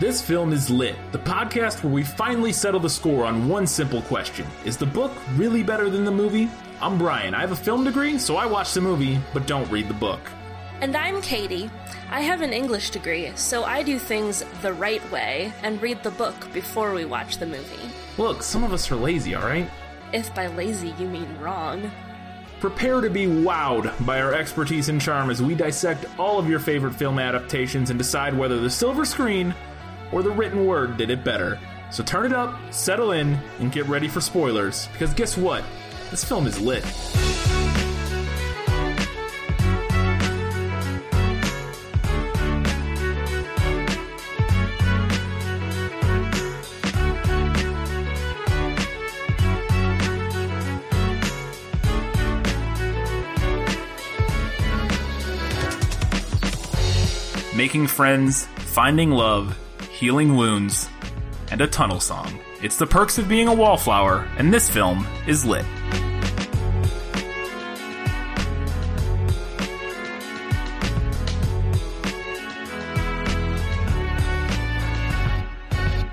This Film is Lit, the podcast where we finally settle the score on one simple question Is the book really better than the movie? I'm Brian. I have a film degree, so I watch the movie, but don't read the book. And I'm Katie. I have an English degree, so I do things the right way and read the book before we watch the movie. Look, some of us are lazy, alright? If by lazy you mean wrong. Prepare to be wowed by our expertise and charm as we dissect all of your favorite film adaptations and decide whether the silver screen or the written word did it better. So turn it up, settle in, and get ready for spoilers, because guess what? This film is lit. Making friends, finding love, healing wounds, and a tunnel song. It's the perks of being a wallflower, and this film is lit.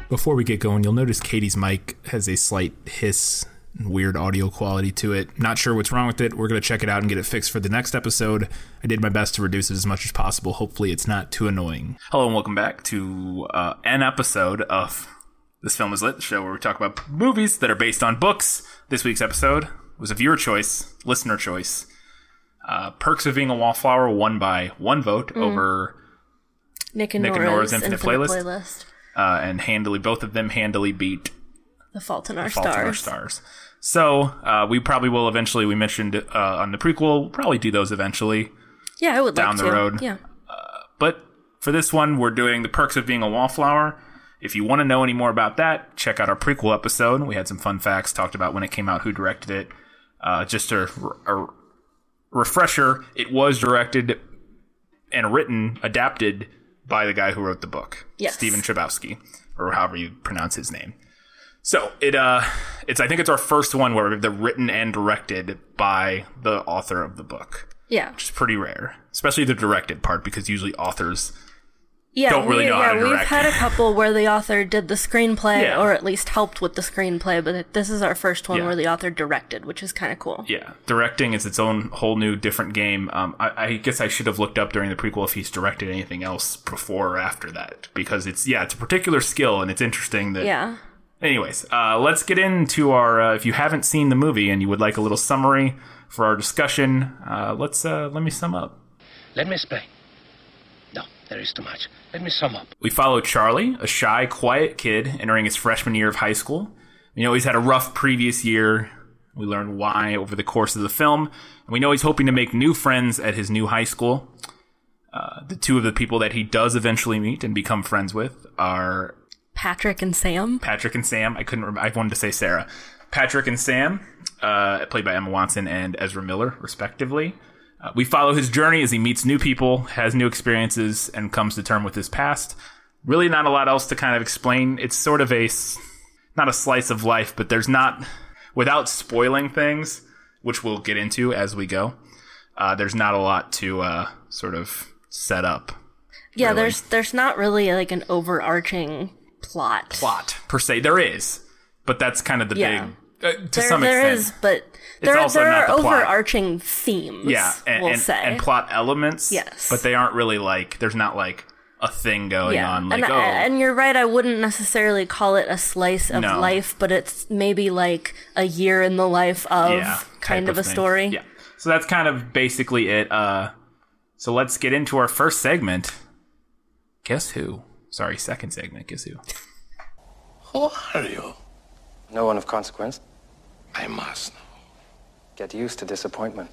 Before we get going, you'll notice Katie's mic has a slight hiss weird audio quality to it. Not sure what's wrong with it. We're going to check it out and get it fixed for the next episode. I did my best to reduce it as much as possible. Hopefully, it's not too annoying. Hello, and welcome back to uh, an episode of This Film is Lit, the show where we talk about movies that are based on books. This week's episode was a viewer choice, listener choice. Uh, Perks of Being a Wallflower won by one vote over Nick and, Nick and Nora's, Nora's Infinite Playlist. uh, and handily, both of them handily beat The Fault in Our Fault in Our Stars. So uh, we probably will eventually. We mentioned uh, on the prequel, we'll probably do those eventually. Yeah, I would Down like the to. road. Yeah. But for this one, we're doing the perks of being a wallflower. If you want to know any more about that, check out our prequel episode. We had some fun facts, talked about when it came out, who directed it. Uh, just a, a refresher: it was directed and written, adapted by the guy who wrote the book, Yes. Stephen Chbosky, or however you pronounce his name. So it uh, it's I think it's our first one where they're written and directed by the author of the book Yeah. which is pretty rare, especially the directed part because usually authors. Yeah, don't really we, know how yeah, to we've had a couple where the author did the screenplay Yeah. or at least helped with the screenplay, but this is our first one Yeah. where the author directed, which is kind of cool. Yeah, directing is its own whole new different game. Um, I, I guess I should have looked up during the prequel if he's directed anything else before or after that because it's yeah, it's a particular skill and it's interesting that. Yeah. Anyways, uh, let's get into our. Uh, if you haven't seen the movie and you would like a little summary for our discussion, uh, let's uh, let me sum up. Let me explain. No, there is too much. Let me sum up. We follow Charlie, a shy, quiet kid entering his freshman year of high school. We know he's had a rough previous year. We learn why over the course of the film. And we know he's hoping to make new friends at his new high school. Uh, the two of the people that he does eventually meet and become friends with are Patrick and Sam. Patrick and Sam. I couldn't remember. I wanted to say Sarah. Patrick and Sam, uh, played by Emma Watson and Ezra Miller, respectively. Uh, we follow his journey as he meets new people, has new experiences, and comes to term with his past. Really, not a lot else to kind of explain. It's sort of a not a slice of life, but there's not without spoiling things, which we'll get into as we go. Uh, there's not a lot to uh, sort of set up Yeah, really. there's there's not really like an overarching plot. plot per se. There is, but that's kind of the Yeah. big uh, to There, some there extent. is, but there, also there are the overarching themes. yeah, and, we'll and, say. and plot elements. Yes. but they aren't really like. There's not like a thing going yeah, on. Like and, oh, and you're right. I wouldn't necessarily call it a slice of No. life, but it's maybe like a year in the life of yeah, kind type of a story. Yeah, so that's kind of basically it. Uh, so let's get into our first segment. Guess who? Sorry, second segment. Guess who? Who are you? No one of consequence. I must know. Get used to disappointment.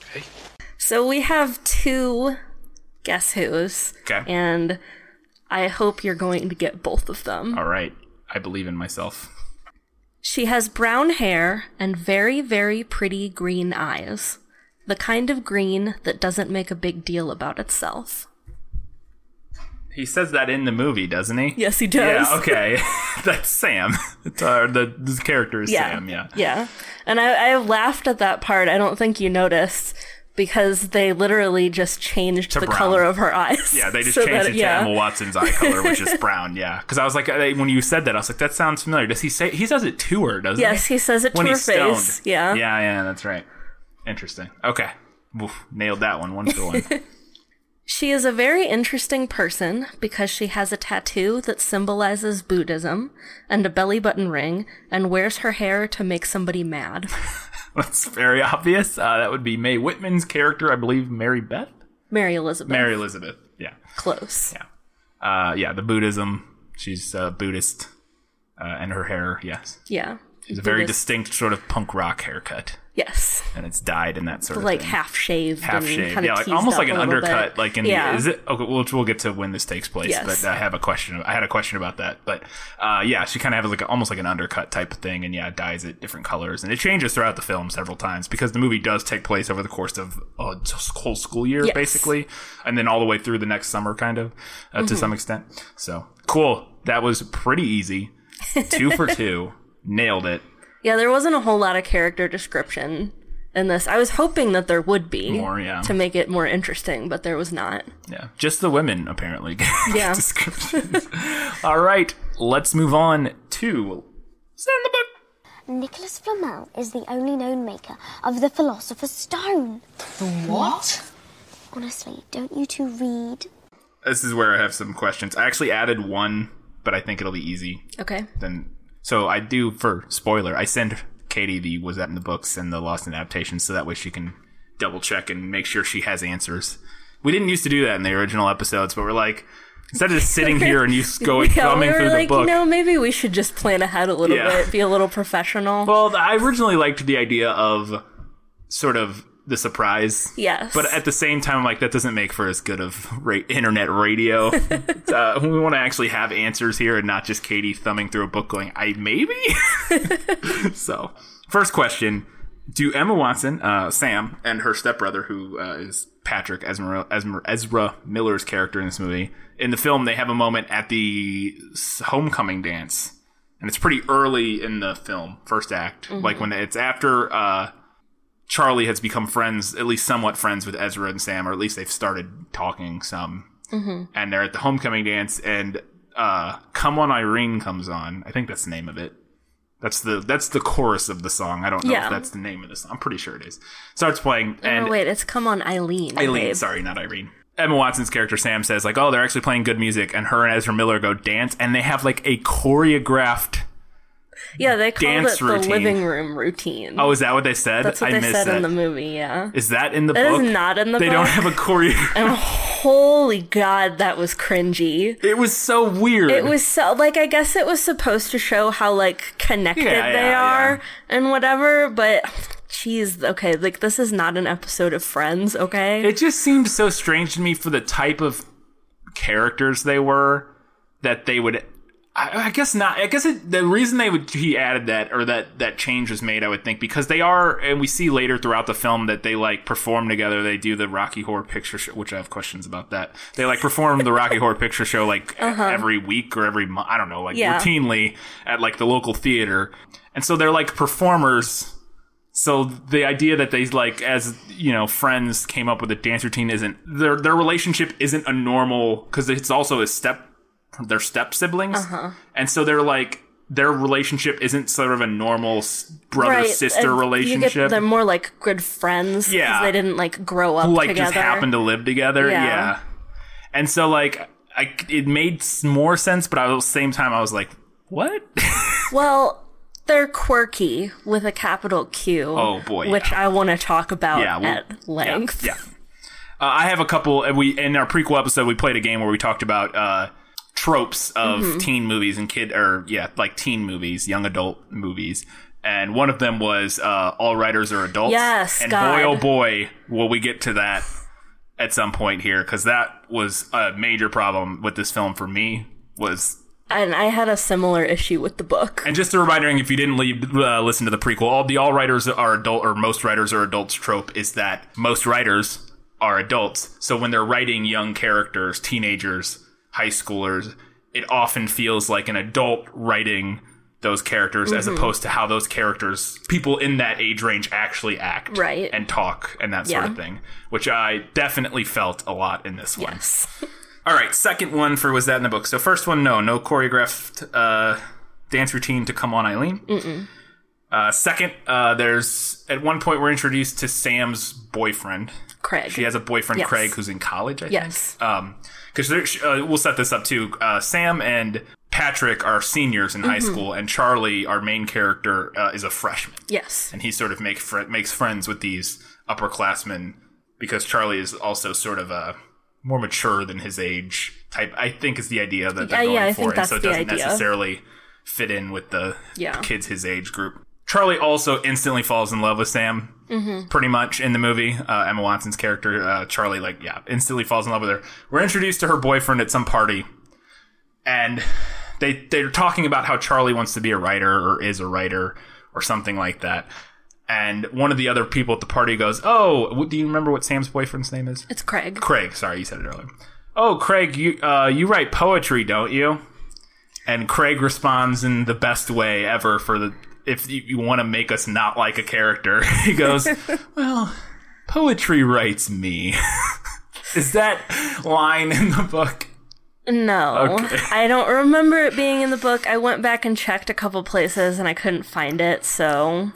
Okay? So we have two guess who's, Okay. and I hope you're going to get both of them. All right, I believe in myself. She has brown hair and very, very pretty green eyes. The kind of green that doesn't make a big deal about itself. He says that in the movie, doesn't he? Yes, he does. Yeah. Okay, that's Sam. It's, uh, the this character is Yeah. Sam. Yeah. Yeah. And I, I laughed at that part. I don't think you noticed. because they literally just changed To the brown. color of her eyes. Yeah, they just so changed that- it to yeah. Emma Watson's eye color, which is brown. Yeah, because I was like, when you said that, I was like, that sounds familiar. Does he say he says it to her? Doesn't Yes, he? he says it to when her he's stoned. face. Yeah. yeah, yeah. That's right. Interesting. Okay, Oof, nailed that one. One for one. She is a very interesting person because she has a tattoo that symbolizes Buddhism and a belly button ring and wears her hair to make somebody mad. That's very obvious. Uh, that would be Mae Whitman's character, I believe, Mary Beth, Mary Elizabeth. Mary Elizabeth. Yeah, Close. yeah, uh, yeah. The Buddhism. She's uh, Buddhist, uh, and her hair. Yes, Yeah. it's a very distinct sort of punk rock haircut, Yes. and it's dyed in that sort of Like thing. half shaved. half shaved, Kind yeah, like almost like an undercut, Bit. like in yeah. the is it? Okay, which we'll get to when this takes place, Yes. but I have a question. I had a question about that, but uh, yeah, she kind of has like a, almost like an undercut type of thing, and yeah, dyes it different colors, and it changes throughout the film several times because the movie does take place over the course of a whole school year, Yes. basically, and then all the way through the next summer, kind of uh, Mm-hmm. to some extent. So cool. That was pretty easy. Two for two, nailed it. Yeah, there wasn't a whole lot of character description in this. I was hoping that there would be More, yeah. to make it more interesting, but there was not. Yeah, just the women apparently. Yeah. descriptions. All right, let's move on to send the book. Nicholas Flamel is the only known maker of the Philosopher's Stone. What? Honestly, don't you two read? This is where I have some questions. I actually added one, but I think it'll be easy. Okay. Then, so I do for spoiler. I send Katie the was that in the books and the Lost in adaptations, so that way she can double check and make sure she has answers. We didn't used to do that in the original episodes, but we're like instead of just sitting here and you going yeah, thumbing we were through like, the book. you know, maybe we should just plan ahead a little Yeah. bit, be a little professional. Well, I originally liked the idea of sort of the surprise. yes. But at the same time, I'm like, that doesn't make for as good of ra- internet radio. uh, we want to actually have answers here and not just Katie thumbing through a book going, I maybe? so, first question Do Emma Watson, uh, Sam, and her stepbrother, who uh, is Patrick, Ezra, Ezra, Ezra Miller's character in this movie, in the film, they have a moment at the homecoming dance. And it's pretty early in the film, first act. Like when it's after uh, Charlie has become friends, at least somewhat friends with Ezra and Sam, or at least they've started talking some. Mm-hmm. And they're at the homecoming dance, and uh, "Come On Irene" comes on. I think that's the name of it. That's the that's the chorus of the song. I don't know Yeah. if that's the name of the song. I'm pretty sure it is. Starts playing, oh, wait, it's come on, Eileen. Eileen, babe. sorry, not Irene. Emma Watson's character Sam says like, "Oh, they're actually playing good music," and her and Ezra Miller go dance, and they have like a choreographed. Yeah, they called it routine. the living room routine. Oh, is that what they said? That's what I they missed said that. in the movie, yeah. Is that in the That is book? not in the they book. don't have a choreo. Holy God, that was cringy. It was so weird. It was so like I guess it was supposed to show how like connected Yeah, they yeah, are yeah. and whatever, but jeez, okay, like this is not an episode of Friends, okay? It just seemed so strange to me for the type of characters they were that they would. I, I guess not. I guess it, the reason they would he added that or that that change was made, I would think, because they are, and we see later throughout the film that they like perform together. They do the Rocky Horror Picture Show, which I have questions about that. They like perform the Rocky Horror Picture Show like every week or every month. I don't know, like Uh-huh. Yeah. routinely at like the local theater, and so they're like performers so the idea that they like as you know friends came up with a dance routine isn't their their relationship isn't a normal because it's also a step their step siblings Uh-huh. and so they're like their relationship isn't sort of a normal brother sister and relationship You get, they're more like good friends. Yeah. they didn't like grow up like together. just happen to live together Yeah. yeah, and so like I, it made more sense but at the same time i was like what Well, they're quirky with a capital Q. Oh, boy, which yeah. I want to talk about yeah, well, at length. Yeah. yeah. Uh, I have a couple. and We in our prequel episode we played a game where we talked about uh, tropes of Mm-hmm. teen movies and kid or yeah, like teen movies, young adult movies. And one of them was uh, all writers are adults. Yes, and God. boy oh boy, will we get to that at some point here because that was a major problem with this film for me. Was And I had a similar issue with the book. and just a reminder, if you didn't leave, uh, listen to the prequel, all the all writers are adult or most writers are adults trope is that most writers are adults. So when they're writing young characters, teenagers, high schoolers, it often feels like an adult writing those characters as opposed to how those characters people in that age range actually act Right. and talk and that sort Yeah. of thing which i definitely felt a lot in this one Yes. all right second one for was that in the book so first one no no choreographed uh, dance routine to come on eileen uh, second uh, there's at one point we're introduced to sam's boyfriend Craig. she has a boyfriend, Yes. Craig, who's in college. I Yes. think. Um, because uh, we'll set this up too. Uh, Sam and Patrick are seniors in Mm-hmm. high school, and Charlie, our main character, uh, is a freshman, yes. and he sort of make fr- makes friends with these upperclassmen because Charlie is also sort of a more mature than his age type. I think is the idea that they're Yeah, going yeah, I for, think and that's so it doesn't idea. necessarily fit in with the Yeah. kids his age group. Charlie also instantly falls in love with Sam, pretty much in the movie. Uh, Emma Watson's character, uh, Charlie, like yeah, instantly falls in love with her. We're introduced to her boyfriend at some party, and they they're talking about how Charlie wants to be a writer or is a writer or something like that. And one of the other people at the party goes, "Oh, do you remember what Sam's boyfriend's name is?" It's Craig. Craig. Sorry, you said it earlier. Oh, Craig, you uh, you write poetry, don't you? And Craig responds in the best way ever for the if you, you want to make us not like a character. he goes, "Well, poetry writes me." Is that line in the book? No, Okay. I don't remember it being in the book. I went back and checked a couple places and I couldn't find it, so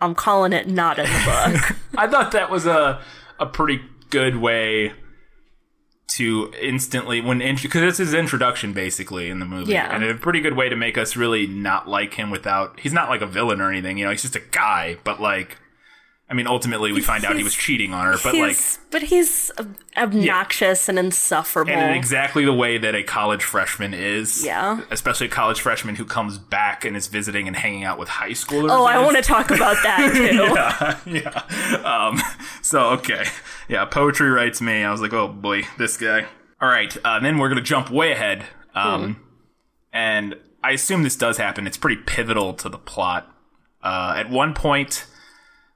I'm calling it not in the book. I thought that was a a pretty good way to instantly when because it's his introduction basically in the movie, Yeah. and a pretty good way to make us really not like him without he's not like a villain or anything, you know, he's just a guy, but like. I mean, ultimately, we find out he was cheating on her, but like, but he's ob- obnoxious and insufferable. and in exactly the way that a college freshman is. Yeah. Especially a college freshman who comes back and is visiting and hanging out with high schoolers. oh, I want to talk about that too. yeah, yeah. Um, so okay, yeah. Poetry writes me. I was like, oh boy, this guy. All right, uh, then we're gonna jump way ahead. Um, and I assume this does happen. It's pretty pivotal to the plot. Uh, at one point,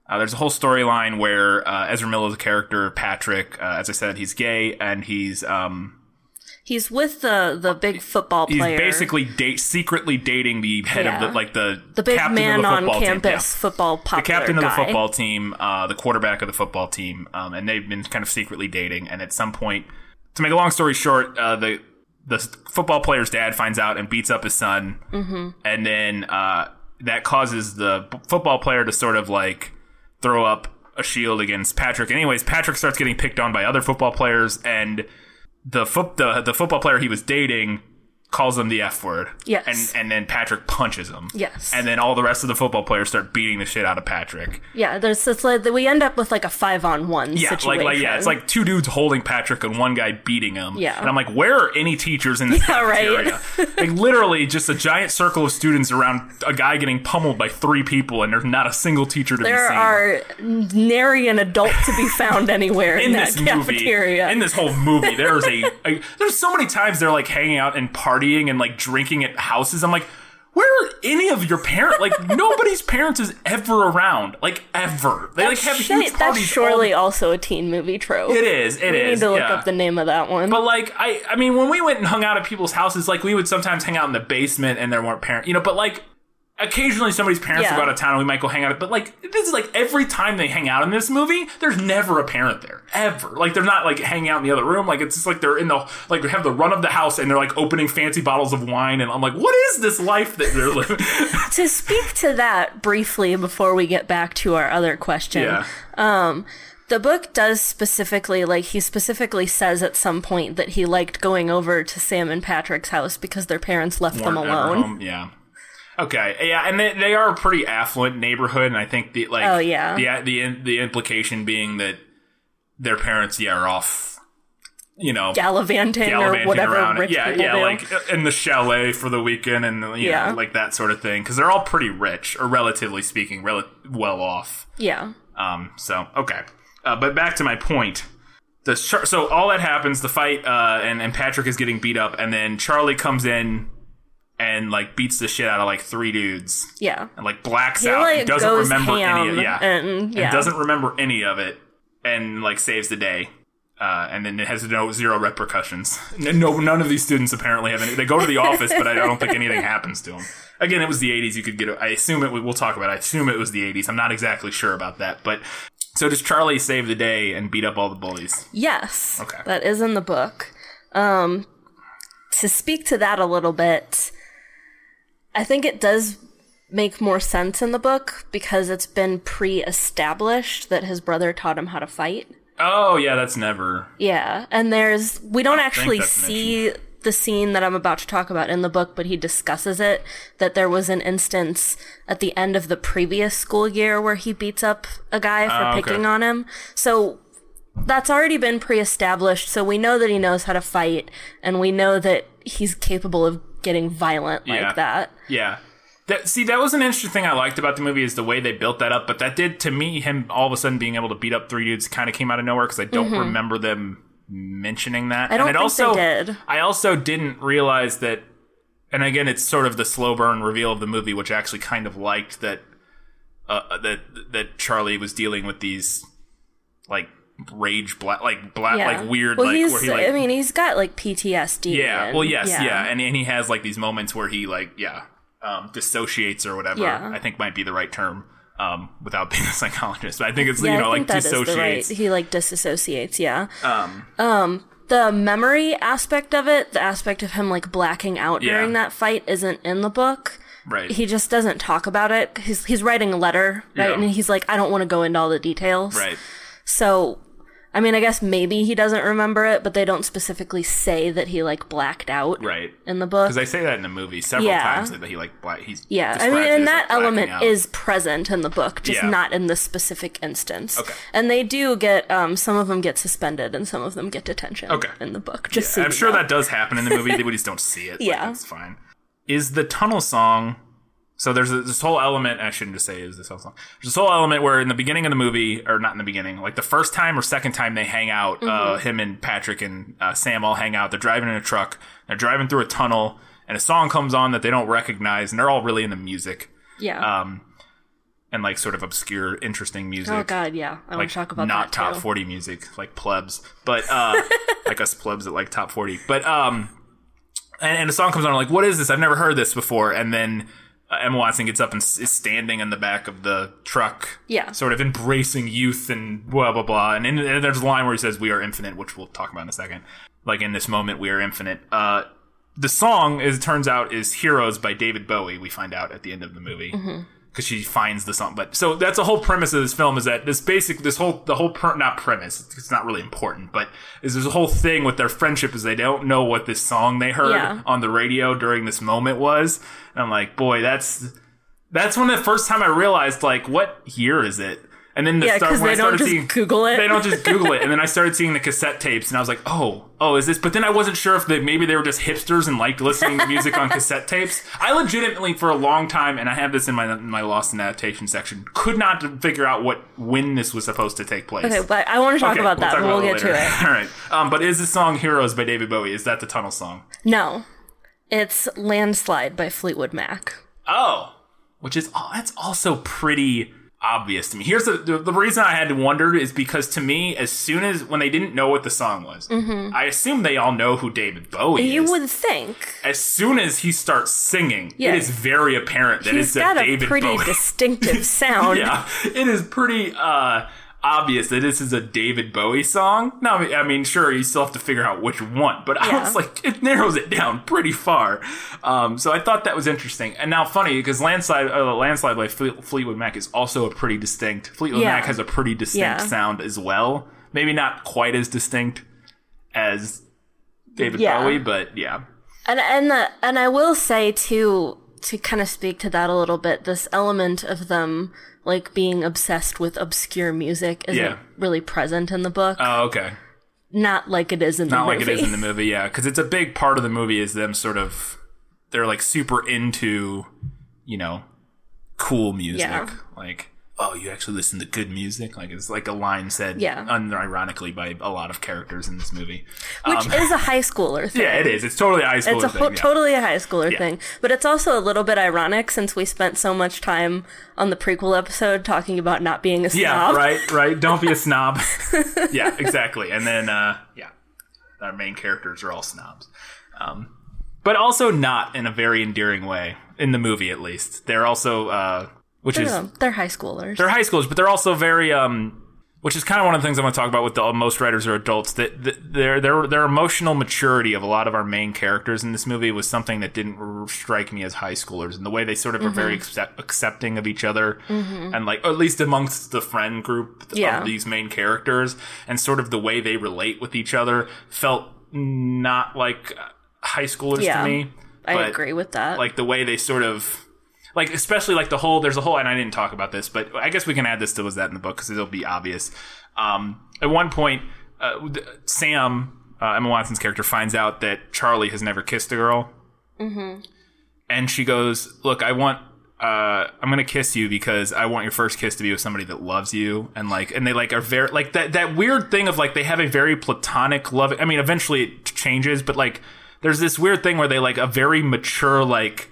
uh, there's a whole storyline where uh, Ezra Miller's character Patrick, uh, as I said, he's gay and he's um, He's with the the big football player. he's basically date secretly dating the head Yeah. of the like the the big captain man of the on football team. campus Yeah. football the captain of the football team, uh, the quarterback of the football team, um, and they've been kind of secretly dating. And at some point, to make a long story short, uh, the the football player's dad finds out and beats up his son, mm-hmm. and then uh, that causes the football player to sort of like throw up a shield against Patrick. Anyways, Patrick starts getting picked on by other football players, and the foot the the football player he was dating calls them the F word. Yes. And and then Patrick punches him. Yes. And then all the rest of the football players start beating the shit out of Patrick. Yeah, there's it's like we end up with like a five on one Yeah, situation. like like yeah, it's like two dudes holding Patrick and one guy beating him. Yeah. And I'm like, where are any teachers in this Yeah, right. cafeteria? like literally just a giant circle of students around a guy getting pummeled by three people and there's not a single teacher to there be seen. are nary an adult to be found anywhere in, in that this movie, cafeteria. in this whole movie, there's a, a there's so many times they're like hanging out and partying and like drinking at houses. I'm like, where are any of your parents? Like nobody's parents is ever around, like ever. They like have Shit, huge that's parties. all surely the- also a teen movie trope. it is. It we is. need to look yeah. up the name of that one. But like I, I mean, when we went and hung out at people's houses, like we would sometimes hang out in the basement, and there weren't parents, you know. But like occasionally, somebody's parents Yeah. go out of town, and we might go hang out. But like this is like every time they hang out in this movie, there's never a parent there ever. Like they're not like hanging out in the other room. Like it's just like they're in the like they have the run of the house, and they're like opening fancy bottles of wine, and I'm like, what is this life that they're living? to speak to that briefly before we get back to our other question. yeah. Um, the book does specifically, like, he specifically says at some point that he liked going over to Sam and Patrick's house because their parents left them weren't ever alone. Yeah. Okay. Yeah, and they, they are a pretty affluent neighborhood, and I think the like Oh, yeah. the the the implication being that their parents yeah are off, you know, Gallivanting, gallivanting or whatever around. yeah, yeah, do. like in the chalet for the weekend, and you Yeah. know, like that sort of thing, because they're all pretty rich, or relatively speaking, rel- well off. yeah. Um, so okay, uh, but back to my point. The Char- so all that happens, the fight, uh, and and Patrick is getting beat up, and then Charlie comes in and like beats the shit out of like three dudes, Yeah. and like blacks He, out, like, and doesn't remember any of yeah, and- yeah. doesn't remember any of it, and like saves the day. Uh, and then it has no zero repercussions. No, none of these students apparently have any. They go to the office, but I don't think anything happens to them. Again, it was the '80s. You could get. I assume it. We'll talk about. it. I assume it was the '80s. I'm not exactly sure about that, but so does Charlie save the day and beat up all the bullies? Yes. Okay. That is in the book. Um, to speak to that a little bit, I think it does make more sense in the book because it's been pre-established that his brother taught him how to fight. Oh yeah, that's never. Yeah, and there's we don't actually see the scene that I'm about to talk about in the book, but he discusses it that there was an instance at the end of the previous school year where he beats up a guy for Ah, okay. picking on him. So that's already been pre-established, so we know that he knows how to fight and we know that he's capable of getting violent like Yeah. that. Yeah. That, see, that was an interesting thing I liked about the movie is the way they built that up. But that did to me, him all of a sudden being able to beat up three dudes kind of came out of nowhere because I don't remember them mentioning that. Mm-hmm. I don't and it think also, they did. I also didn't realize that. And again, it's sort of the slow burn reveal of the movie, which I actually kind of liked that uh, that that Charlie was dealing with these like rage black like black Yeah. like weird well, like he's, where he like I mean, he's got like PTSD. yeah. and- Well, yes, yeah. and and he has like these moments where he like yeah um, dissociates or whatever. Yeah. I think might be the right term um, without being a psychologist. But I think it's Yeah, you know like think that is the dissociates. right. He like disassociates. Yeah. Um. The memory aspect of it, the aspect of him like blacking out Yeah. during that fight, isn't in the book. Right. He just doesn't talk about it. He's he's writing a letter, right? Yeah. And he's like, I don't want to go into all the details. right. So, I mean, I guess maybe he doesn't remember it, but they don't specifically say that he like blacked out. Right. In the book. Because they say that in the movie several Yeah. times that he like black. He's Yeah, I mean, and that like, element out. is present in the book, just Yeah. not in this specific instance. Okay. And they do get um, some of them get suspended, and some of them get detention. Okay. In the book, just Yeah, so I'm sure know. that does happen in the movie. we just don't see it. Yeah. it's fine. Is the tunnel song? So there's this whole element. I shouldn't just say is this whole song. There's this whole element where in the beginning of the movie, or not in the beginning, like the first time or second time they hang out, uh, Mm-hmm. him and Patrick and uh, Sam all hang out. They're driving in a truck. They're driving through a tunnel, and a song comes on that they don't recognize, and they're all really into music Yeah. um, and like sort of obscure, interesting music oh God, yeah. I want like to talk about not top 40 music like plebs but uh like us plebs that like top 40 but um and, and a song comes on I'm like what is this i've never heard this before and then uh, emma watson gets up and s- is standing in the back of the truck Yeah. sort of embracing youth and blah blah blah and, in, and there's a line where he says we are infinite which we'll talk about in a second like in this moment we are infinite uh the song, as it turns out, is "Heroes" by David Bowie. We find out at the end of the movie because she finds the song. But so that's the whole premise of this film is that this basic, this whole, the whole per, not premise. It's not really important, but is there's a whole thing with their friendship is they don't know what this song they heard Yeah. on the radio during this moment was. And I'm like, boy, that's that's when the first time I realized like, what year is it? And then the Yeah, start when I they don't started just seeing Google it. They don't just Google it. And then I started seeing the cassette tapes, and I was like, oh, oh, is this? But then I wasn't sure if they maybe they were just hipsters and liked listening to music on cassette tapes. I legitimately, for a long time, and I have this in my in my Lost in Adaptation section, could not figure out what when this was supposed to take place. Okay, but I want to talk Okay, about that, talk but we'll about get to it. All right. Um, but is the song "Heroes" by David Bowie? Is that the Tunnel song? No, it's "Landslide" by Fleetwood Mac. Oh, which is oh, that's also pretty obvious to me. Here's the, the the reason I had to wonder is because to me, as soon as when they didn't know what the song was, I assume they all know who David Bowie Mm-hmm. You would think as soon as he starts singing, Yeah. it is very apparent that he's it's a got a David pretty Bowie. distinctive sound. yeah, it is pretty uh, obvious that this is a David Bowie song. Now, I mean, sure, you still have to figure out which one, but I was like, it narrows it down pretty far. Um, so I thought that was interesting. And now, funny because landslide, uh, landslide by Fle- Fleetwood Mac is also a pretty distinct. Fleetwood Yeah. Mac has a pretty distinct Yeah. sound as well. Maybe not quite as distinct as David Yeah. Bowie, but yeah. And and the, and I will say too to kind of speak to that a little bit. This element of them like being obsessed with obscure music isn't Yeah. really present in the book. Oh, okay. not like it is in the movie. not movie. like it is in the movie yeah because it's a big part of the movie is them sort of they're like super into you know cool music Yeah. like "Oh, you actually listen to good music." Like it's like a line said, Yeah. unironically by a lot of characters in this movie. Which is a high schooler thing. Um, Yeah, it is. It's totally a high school It's a thing. ho- yeah. totally a high schooler Yeah. thing. But it's also a little bit ironic since we spent so much time on the prequel episode talking about not being a snob. Yeah, right, right. Don't be a snob. yeah, exactly. And then, uh, yeah, our main characters are all snobs, um, but also not in a very endearing way in the movie, at least. They're also, uh, which is they're high schoolers. they're high schoolers, but they're also very, um, which is kind of one of the things I'm going to talk about with the uh, most writers are adults. That, that their their their emotional maturity of a lot of our main characters in this movie was something that didn't strike me as high schoolers, and the way they sort of are very mm-hmm. accept- accepting of each other, mm-hmm. and like at least amongst the friend group Yeah. of these main characters, and sort of the way they relate with each other felt not like uh, high schoolers Yeah. to me. I agree with that. like the way they sort of like especially like the whole there's a whole and i didn't talk about this but i guess we can add this to was that in the book because it'll be obvious um, at one point uh, sam uh, emma watson's character finds out that charlie has never kissed a girl mm-hmm. and she goes look i want uh, I'm gonna kiss you because I want your first kiss to be with somebody that loves you and like and they like are very like that that weird thing of like they have a very platonic love. I mean, eventually it changes, but like there's this weird thing where they like a very mature like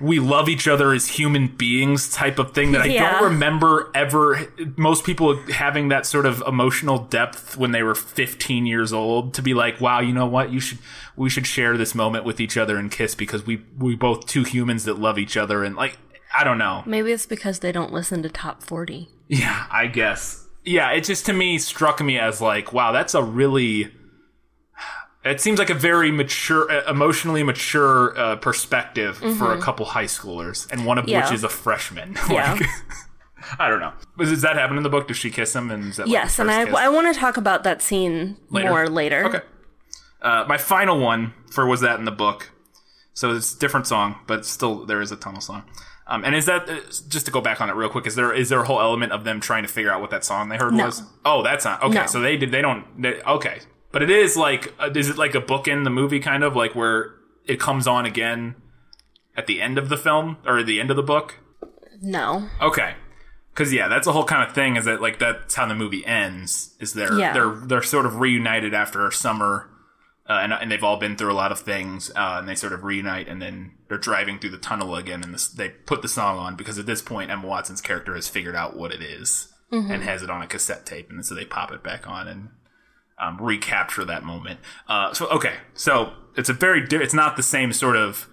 we love each other as human beings type of thing that I Yeah. don't remember ever most people having that sort of emotional depth when they were 15 years old to be like wow you know what you should we should share this moment with each other and kiss because we we both two humans that love each other and like I don't know Maybe it's because they don't listen to top 40. yeah I guess yeah it just to me struck me as like wow that's a really it seems like a very mature, emotionally mature uh, perspective for a couple high schoolers, and one of Mm-hmm. Yeah. which is a freshman. Yeah. Like, I don't know. Does that happen in the book? Does she kiss him? And is that like yes, and I, kiss? I want to talk about that scene Later? more later. Okay. Uh, my final one for was that in the book. So it's a different song, but still there is a tunnel song. Um, and is that uh, just to go back on it real quick? Is there is there a whole element of them trying to figure out what that song they heard No. was? Oh, that's not okay. No. So they did. They don't. They, okay, but it is like uh, is it like a book in the movie kind of like where it comes on again at the end of the film or the end of the book? No. Okay. Cause yeah, that's a whole kind of thing. Is that like that's how the movie ends? Is they're Yeah. they're they're sort of reunited after a summer, uh, and and they've all been through a lot of things, uh, and they sort of reunite, and then they're driving through the tunnel again, and this, they put the song on because at this point Emma Watson's character has figured out what it is and has it on a cassette tape, and so they pop it back on and um, recapture that moment. Uh, so okay, so it's a very di- it's not the same sort of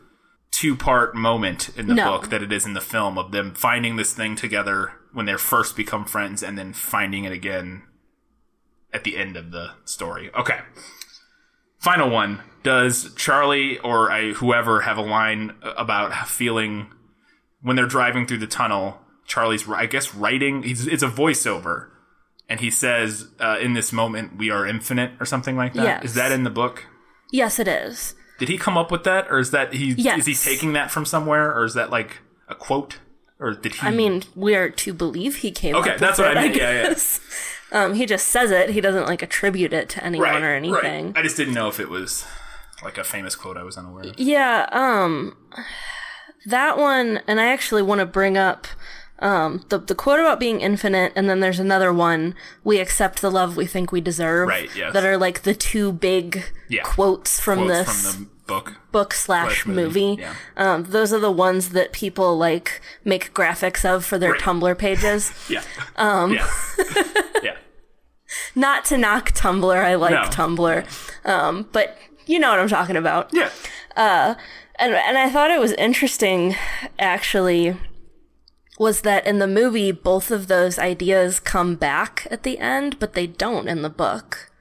two part moment in the No. book that it is in the film of them finding this thing together when they first become friends and then finding it again at the end of the story. Okay. Final one. Does Charlie or I, whoever have a line about feeling when they're driving through the tunnel? Charlie's, I guess, writing. He's, it's a voiceover, and he says, uh, "In this moment, we are infinite," or something like that. Yes. Is that in the book? Yes, it is. Did he come up with that, or is that he? Yes. Is he taking that from somewhere, or is that like a quote, or did he? I mean, we are to believe he came Okay, up that's with what I it, meant. Yeah, yeah. Um, he just says it. He doesn't like attribute it to anyone right, or anything. right. I just didn't know if it was like a famous quote I was unaware of. Yeah, um that one and I actually want to bring up um the the quote about being infinite and then there's another one we accept the love we think we deserve Right, yes. that are like the two big Yeah. quotes from Quotes this from the book. book slash slash movie, movie. yeah. Um those are the ones that people like make graphics of for their Right. Tumblr pages. Yeah. Um. Yeah. yeah. Not to knock Tumblr, I like No. Tumblr. Um but you know what I'm talking about. Yeah. Uh, and and I thought it was interesting actually was that in the movie both of those ideas come back at the end but they don't in the book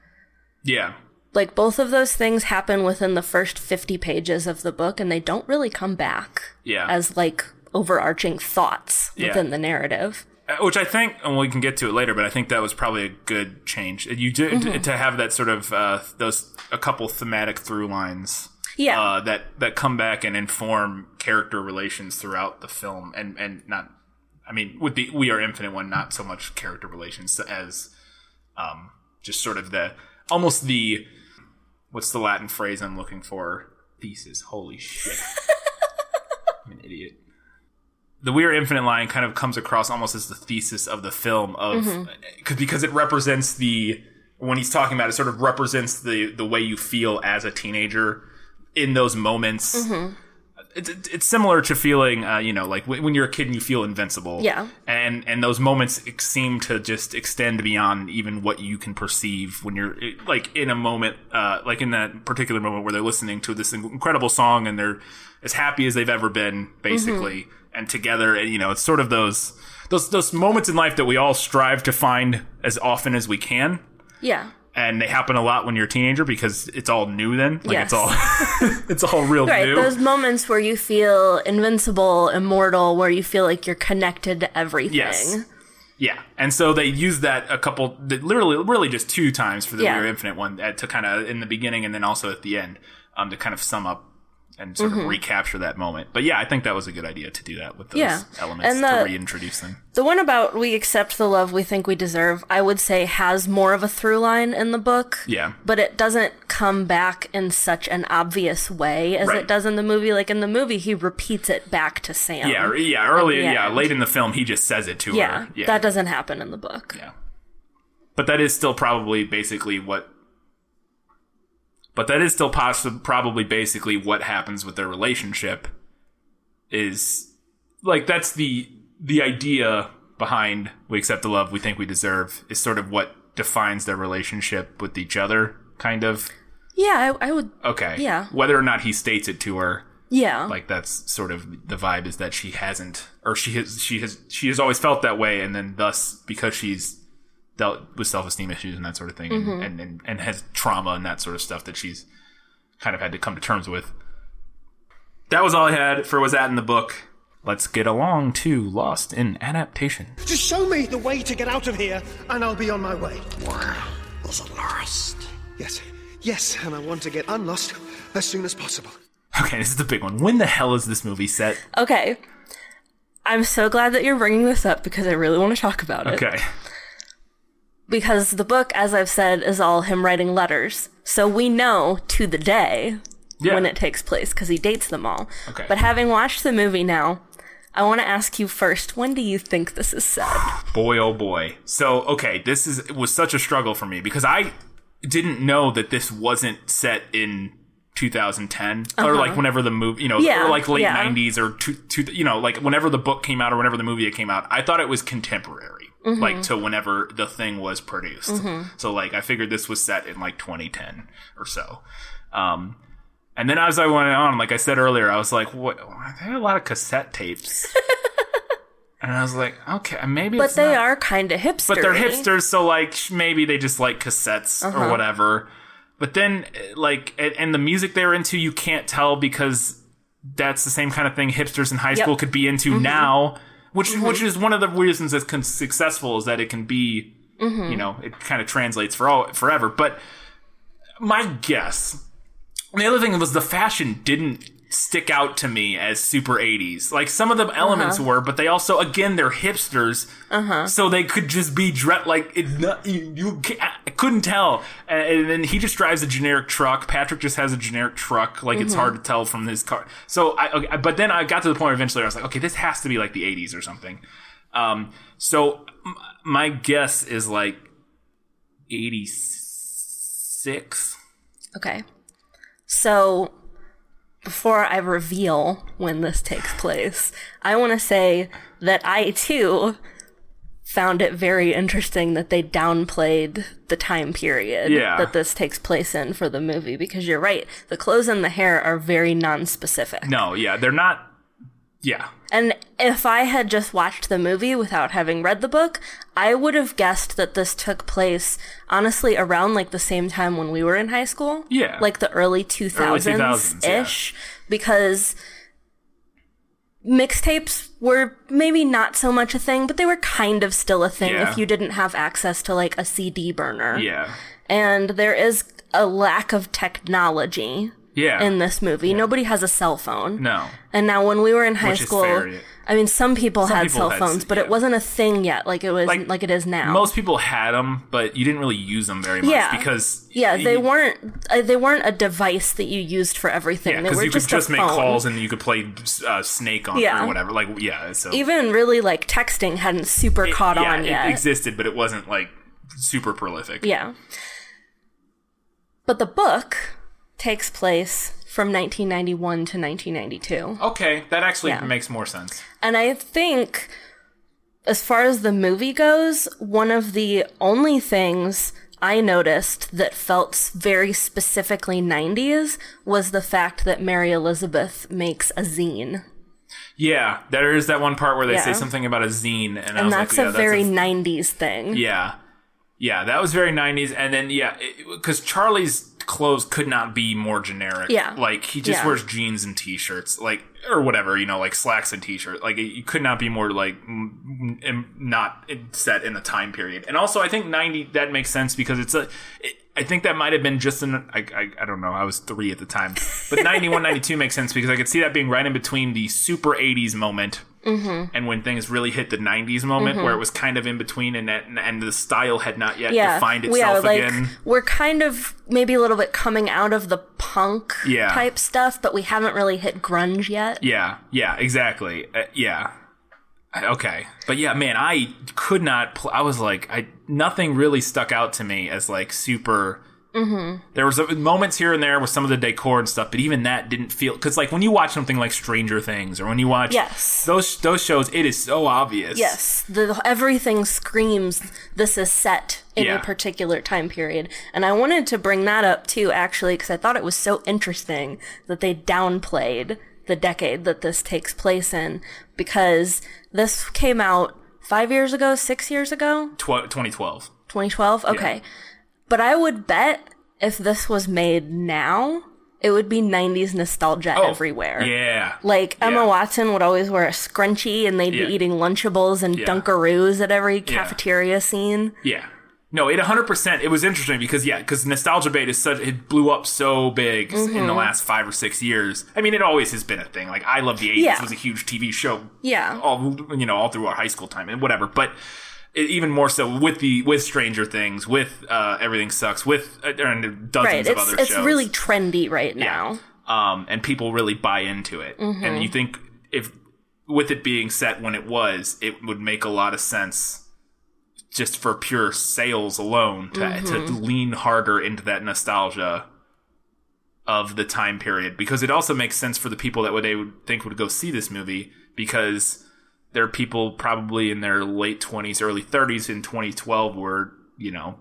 Yeah. like both of those things happen within the first 50 pages of the book and they don't really come back Yeah. as like overarching thoughts Yeah. within the narrative Uh, Which I think, and we can get to it later, but I think that was probably a good change. You do Mm-hmm. to have that sort of uh, those a couple thematic through lines. yeah uh, that that come back and inform character relations throughout the film, and and not, I mean, with the We Are Infinite one, not so much character relations as, um, just sort of the almost the what's the Latin phrase I'm looking for? Thesis. Holy shit, I'm an idiot. the We Are Infinite line kind of comes across almost as the thesis of the film of mm-hmm. uh, cause, because it represents the when he's talking about it sort of represents the the way you feel as a teenager in those moments. It's, it's- it's similar to feeling, uh, you know, like when when you're a kid and you feel invincible. Yeah. And and those moments seem to just extend beyond even what you can perceive when you're like in a moment, uh, like in that particular moment where they're listening to this incredible song and they're as happy as they've ever been, basically, and together. And you know, it's sort of those those those moments in life that we all strive to find as often as we can Yeah. And they happen a lot when you're a teenager because it's all new then like Yes. it's all it's all real Right. new Those moments where you feel invincible, immortal, where you feel like you're connected to everything. Yes. yeah and so they used that a couple literally really just two times for the Yeah. We Are infinite one uh, to kind of in the beginning and then also at the end um to kind of sum up and sort Mm-hmm. of recapture that moment but yeah i think that was a good idea to do that with those Yeah. elements And to reintroduce them The one about we accept the love we think we deserve, I would say has more of a through line in the book. Yeah. But it doesn't come back in such an obvious way as Right. it does in the movie. Like in the movie, he repeats it back to Sam. yeah yeah early yeah end. late in the film he just says it to Yeah. her yeah That doesn't happen in the book. Yeah. But that is still probably basically what. But that is still possibly probably basically what happens with their relationship. Is like that's the the idea behind we accept the love we think we deserve is sort of what defines their relationship with each other, kind of. Yeah, I, I would. Okay. Yeah. Whether or not he states it to her, Yeah. like that's sort of the vibe is that she hasn't or she has she has she has always felt that way and then thus because she's dealt with self-esteem issues and that sort of thing and, mm-hmm. and, and and has trauma and that sort of stuff that she's kind of had to come to terms with that was all i had for was that in the book let's get along to lost in adaptation Just show me the way to get out of here, and I'll be on my way. Is it lost? Yes, yes, and I want to get unlost as soon as possible. okay this is the big one when the hell is this movie set okay. I'm so glad that you're bringing this up because I really want to talk about it. okay Because the book, as I've said, is all him writing letters. So we know to the day yeah when it takes place because he dates them all. Okay. But having watched the movie now, I want to ask you first: When do you think this is said? boy oh boy so okay this is it was such a struggle for me because i didn't know that this wasn't set in 2010 or like whenever the movie you know Uh-huh. Yeah, or like late yeah. 90s or two, two, you know like whenever the book came out or whenever the movie came out i thought it was contemporary Mm-hmm. like to whenever the thing was produced so like i figured this was set in like 2010 or so um and then as I went on, like I said earlier, I was like, "What? They had a lot of cassette tapes." And I was like, okay, maybe But they not- are kind of hipster. but they're hipsters, so like maybe they just like cassettes Uh-huh. or whatever. But then, like, and, the music they're into, you can't tell because that's the same kind of thing hipsters in high school could be into Mm-hmm. now. Which which is one of the reasons it's con- successful is that it can be, Mm-hmm. you know, it kind of translates for all forever. But my guess, the other thing was the fashion didn't stick out to me as super 80s. Like some of the elements Uh-huh. were, but they also again they're hipsters, so they could just be dressed like. Not, you, you I couldn't tell. And, then he just drives a generic truck. Patrick just has a generic truck. Like it's hard to tell from his car. So I, okay, but then I got to the point eventually. Where I was like, okay, this has to be like the 80s or something. Um, so m- my guess is like 86. Okay. So before I reveal when this takes place, I want to say that I too found it very interesting that they downplayed the time period Yeah. that this takes place in for the movie because you're right. The clothes and the hair are very non-specific. No, yeah, they're not. Yeah, And if I had just watched the movie without having read the book, I would have guessed that this took place honestly around like the same time when we were in high school. Yeah. Like the early 2000s, 2000s, yeah. ish. Because mixtapes were maybe not so much a thing, but they were kind of still a thing Yeah. if you didn't have access to like a CD burner. yeah, And there is a lack of technology Yeah. in this movie. Nobody has a cell phone. no. And now when we were in high Which school, fair. I mean, some people Some had people cell had- phones, but yeah. it wasn't a thing yet, like it was like, Like, it is now. Most people had them, but you didn't really use them very much Yeah. because yeah, they you- weren't. Uh, they weren't a device that you used for everything. Yeah, they because were you could just, just a make phone. calls and you could play uh, Snake on it Yeah. or whatever. Like, yeah, so Even really like texting hadn't super it- caught yeah, on yet. It existed, but it wasn't like super prolific. Yeah. But the book takes place from 1991 to 1992. Okay, that actually Yeah. makes more sense. And I think, as far as the movie goes, one of the only things I noticed that felt very specifically 90s was the fact that Mary Elizabeth makes a zine. Yeah, there is that one part where they say something about a zine, and, I And was that's like, yeah, a very that's 90s thing. yeah, yeah, that was very '90s. And then yeah, because Charlie's clothes could not be more generic. Yeah. like he just Yeah. wears jeans and t-shirts, like or whatever, you know, like slacks and t-shirt. Like you could not be more like m- m- not set in the time period. And also, I think '90 that makes sense because it's a. It, I think that might have been just an. I, I, I don't know. I was three at the time, but 91, 92 makes sense because I could see that being right in between the super '80s moment mm-hmm. and when things really hit the 90s moment where it mm-hmm. was kind of in between and that, and the style had not yet Yeah, defined yeah, itself like again. we're kind of maybe a little bit coming out of the punk Yeah. type stuff, but we haven't really hit grunge yet. Yeah, yeah, exactly. Uh, yeah. Okay. But yeah, man, I could not pl- I was like I nothing really stuck out to me as like super Mm-hmm. There was uh, moments here and there with some of the decor and stuff, but even that didn't feel because like when you watch something like Stranger Things or when you watch Yes. those those shows, it is so obvious. Yes, the everything screams this is set in Yeah. a particular time period. And I wanted to bring that up too actually because I thought it was so interesting that they downplayed the decade that this takes place in because this came out 5 years ago, 6 years ago, Tw- 2012. 2012. Okay. But I would bet if this was made now, it would be 90s nostalgia oh, everywhere. Oh, Yeah. Like Emma Yeah. Watson would always wear a scrunchie and they'd Yeah. be eating Lunchables and Yeah. Dunkaroos at every cafeteria scene. Yeah. No, it 100%. It was interesting because, yeah, because Nostalgia Bait is such, it blew up so big in Mm-hmm. the last five or six years. I mean, it always has been a thing. Like, I Love the 80s Yeah. was a huge TV show. Yeah. All, you know, all through our high school time and whatever. But it, even more so with the, with Stranger Things, with, uh, Everything Sucks, with, uh, and dozens Right. of It's other it's shows. It's really trendy right now. um, and people really buy into it. Mm-hmm. And you think if with it being set when it was, it would make a lot of sense just for pure sales alone to, to Mm-hmm. lean harder into that nostalgia of the time period because it also makes sense for the people that would they would think would go see this movie because there are people probably in their late 20s early 30s in 2012 were you know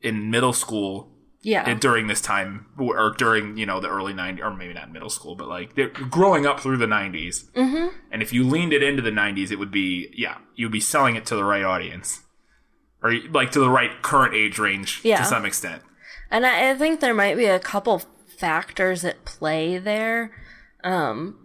in middle school Yeah. and during this time or during you know the early 90s or maybe not middle school but like they're growing up through the 90s mm-hmm. and if you leaned it into the 90s it would be yeah you'd be selling it to the right audience or like to the right current age range Yeah. to some extent And I, I think there might be a couple factors at play there. Um,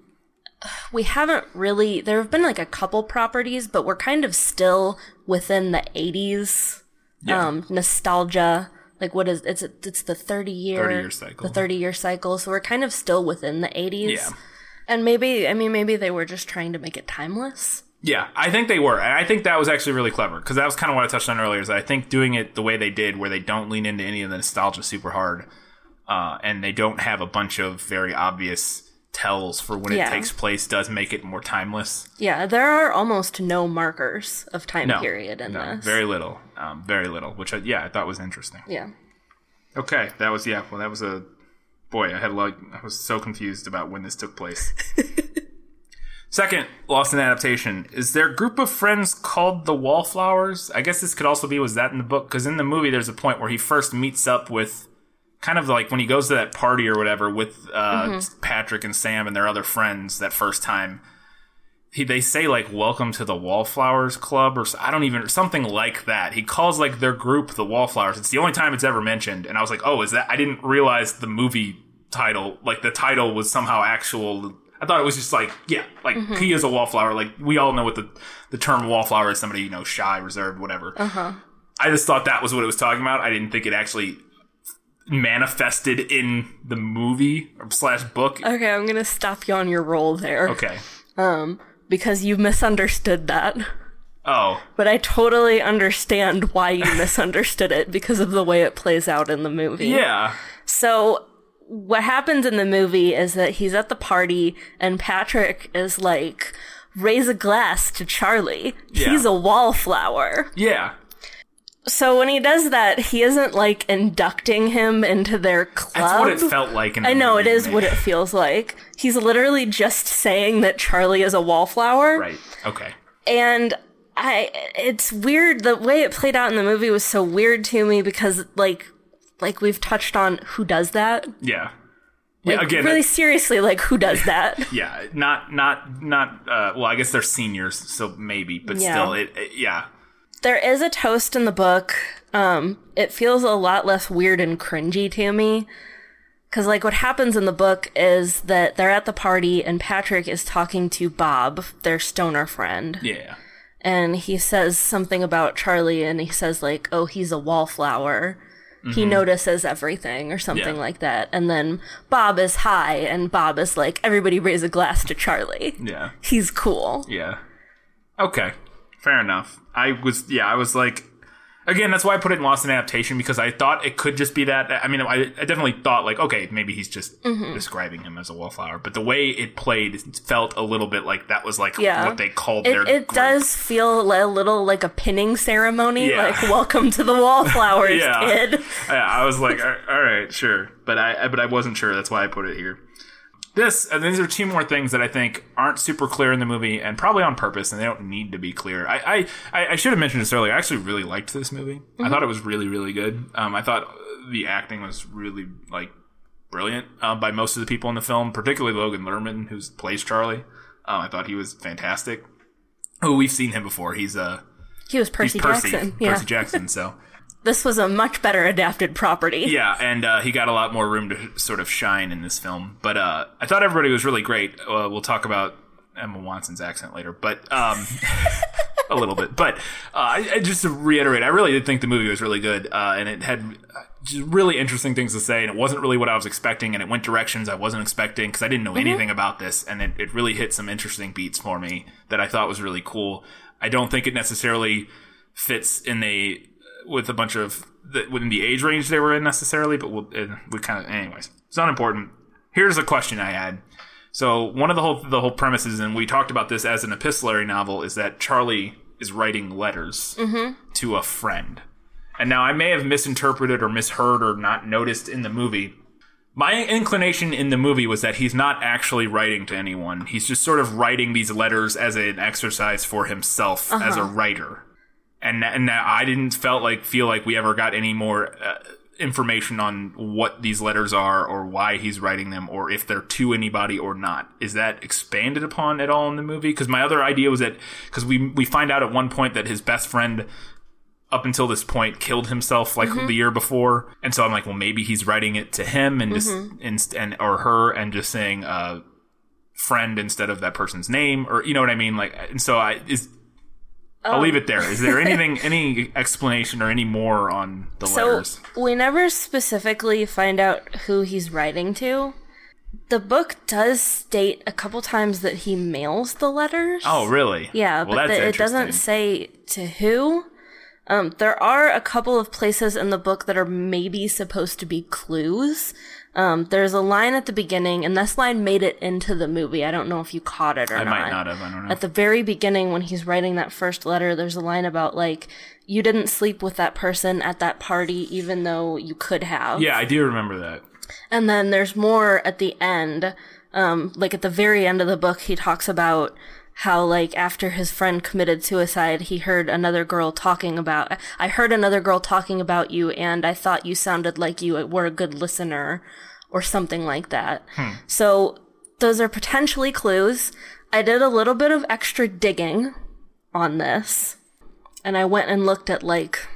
we haven't really, there have been like a couple properties, but we're kind of still within the 80s Yeah. um, nostalgia. Like, what is it's it's the 30 year 30 year cycle. The 30 year cycle. So we're kind of still within the 80s. Yeah. And maybe, I mean, maybe they were just trying to make it timeless. Yeah i think they were and i think that was actually really clever because that was kind of what i touched on earlier is that i think doing it the way they did where they don't lean into any of the nostalgia super hard uh, and they don't have a bunch of very obvious tells for when Yeah. it takes place does make it more timeless Yeah, there are almost no markers of time no, period in no, this. very little, um, very little. Which I, yeah, I thought was interesting. yeah. Okay, that was yeah. Well, that was a boy. I had like I was so confused about when this took place. Second, lost in adaptation. Is their group of friends called the Wallflowers? I guess this could also be was that in the book? Because in the movie there's a point where he first meets up with kind of like when he goes to that party or whatever with uh, Patrick and Sam and their other friends that first time. He, they say like welcome to the wallflowers club or i don't even something like that. He calls like their group the wallflowers. It's the only time it's ever mentioned and i was like oh is that i didn't realize the movie title like the title was somehow actual i thought it was just like yeah like he is a wallflower like we all know what the the term wallflower is somebody you know shy reserved whatever uh-huh i just thought that was what it was talking about i didn't think it actually manifested in the movie or slash book. Okay, I'm gonna stop you on your roll there. Okay. Um, Because you misunderstood that. Oh, But I totally understand why you misunderstood it because of the way it plays out in the movie. yeah. So what happens in the movie is that he's at the party and Patrick is like, raise a glass to Charlie. Yeah. He's a wallflower. Yeah. So when he does that, he isn't like inducting him into their club. That's what it felt like I know it movie is to what it feels like. He's literally just saying that Charlie is a wallflower. Right. Okay. And I it's weird the way it played out in the movie was so weird to me because like like we've touched on who does that. Yeah. Yeah, again, really that- seriously, like who does that? yeah, not not not uh well, I guess they're seniors, so maybe, but Yeah. still it, it yeah. there is a toast in the book. Um, it feels a lot less weird and cringy to me. Cause like what happens in the book is that they're at the party and Patrick is talking to Bob, their stoner friend. Yeah. and he says something about Charlie and he says like, "Oh, he's a wallflower." He notices everything or something Mm-hmm. Yeah. like that. And then Bob is high and Bob is like, "Everybody raise a glass to Charlie." Yeah. He's cool. Yeah. Okay. Fair enough. I was yeah, I was like again, that's why I put it in Lost in Adaptation because I thought it could just be that. I mean, I, I definitely thought like, okay, maybe he's just Mm-hmm. describing him as a wallflower, but the way it played felt a little bit like that was like Yeah. what they called It, their it group. does feel a little like a pinning ceremony, Yeah. like "Welcome to the wallflowers, Yeah. kid." Yeah, I was like, all right, sure, but I, I but I wasn't sure. That's why I put it here. This and these are two more things that I think aren't super clear in the movie, and probably on purpose, and they don't need to be clear. I I, I, should have mentioned this earlier. I actually really liked this movie. I thought it was really really good. Um, I thought the acting was really like brilliant uh, by most of the people in the film, particularly Logan Lerman, who plays Charlie. Um, I thought he was fantastic. Oh, we've seen him before. He's uh, He was Percy, Percy, Jackson. Yeah, Percy Jackson. So. this was a much better adapted property. Yeah, and uh, he got a lot more room to sort of shine in this film. But uh, I thought everybody was really great. Uh, we'll talk about Emma Watson's accent later, but um, a little bit. But uh, I, I, just to reiterate, I really did think the movie was really good, uh, and it had uh, just really interesting things to say, and it wasn't really what I was expecting, and it went directions I wasn't expecting because I didn't know anything about this, and it, it really hit some interesting beats for me that I thought was really cool. I don't think it necessarily fits in a with a bunch of the, within the age range they were in necessarily, but we'll, we kind of, anyways, it's not important. Here's a question I had. So one of the whole the whole premises, and we talked about this as an epistolary novel, is that Charlie is writing letters mm-hmm. to a friend. And now I may have misinterpreted or misheard or not noticed in the movie. My inclination in the movie was that he's not actually writing to anyone. He's just sort of writing these letters as an exercise for himself as a uh-huh. writer and and I didn't felt like feel like we ever got any more uh, information on what these letters are or why he's writing them or if they're to anybody or not. Is that expanded upon at all in the movie? Because my other idea was that because we we find out at one point that his best friend up until this point killed himself like the year before and so i'm like well maybe he's writing it to him and just and, and or her and just saying uh friend instead of that person's name or you know what i mean like and so i is I'll leave it there. Is there anything, any explanation or any more on the So letters? we never specifically find out who he's writing to. The book does state a couple times that he mails the letters. Oh, really? Yeah, well, but the, it doesn't say to who. Um, there are a couple of places in the book that are maybe supposed to be clues. Um, there's a line at the beginning, and this line made it into the movie. I don't know if you caught it or I not. I might not have. I don't know. At the very beginning, when he's writing that first letter, there's a line about like, you didn't sleep with that person at that party, even though you could have. yeah, I do remember that. And then there's more at the end. Um, like at the very end of the book, he talks about how like after his friend committed suicide, he heard another girl talking about, I heard another girl talking about you and I thought you sounded like you were a good listener or something like that. Hmm. So those are potentially clues. I did a little bit of extra digging on this and I went and looked at like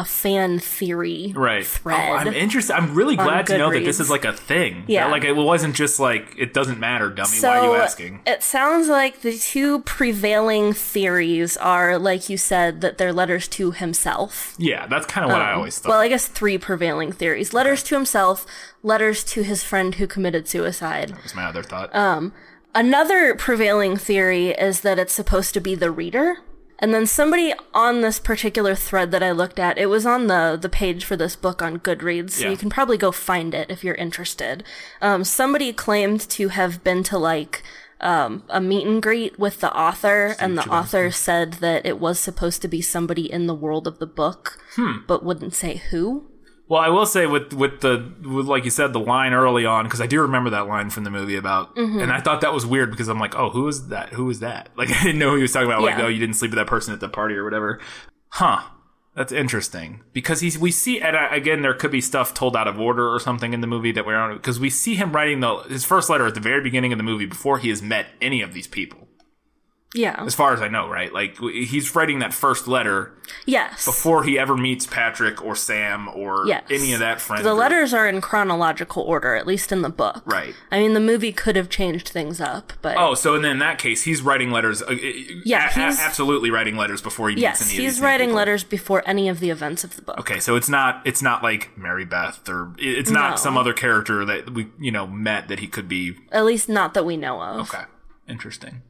a fan theory right thread. Oh, i'm interested i'm really glad to know that this is like a thing Yeah. That, like it wasn't just like it doesn't matter dummy why are you asking It sounds like the two prevailing theories are, like you said, that they're letters to himself. yeah that's kind of what i always thought Um, Well, I guess three prevailing theories letters to himself, letters to his friend who committed suicide. That was my other thought Um, Another prevailing theory is that it's supposed to be the reader. And then somebody on this particular thread that I looked at, it was on the the page for this book on Goodreads, so Yeah. you can probably go find it if you're interested. Um, somebody claimed to have been to like um, a meet and greet with the author, and the author said that it was supposed to be somebody in the world of the book, but wouldn't say who. Well, I will say with with the with like you said the line early on because I do remember that line from the movie about Mm-hmm. and I thought that was weird because I'm like oh who is that? Who is that? Like I didn't know who he was talking about. Like oh you didn't sleep with that person at the party or whatever. Huh. That's interesting. Because he's we see and I, again there could be stuff told out of order or something in the movie that we're on because we see him writing the his first letter at the very beginning of the movie before he has met any of these people Yeah. as far as I know right like he's writing that first letter Yes. before he ever meets Patrick or Sam or Yes. any of that friend The group. letters are in chronological order, at least in the book. Right. I mean, the movie could have changed things up, but Oh, so then in that case, he's writing letters. Uh, Yeah, a- he's- absolutely writing letters before he meets yes, any of he's these new writing people. letters before any of the events of the book. Okay, so it's not it's not like Mary Beth or it- it's No. not some other character that we you know met that he could be. At least not that we know of. Okay, interesting.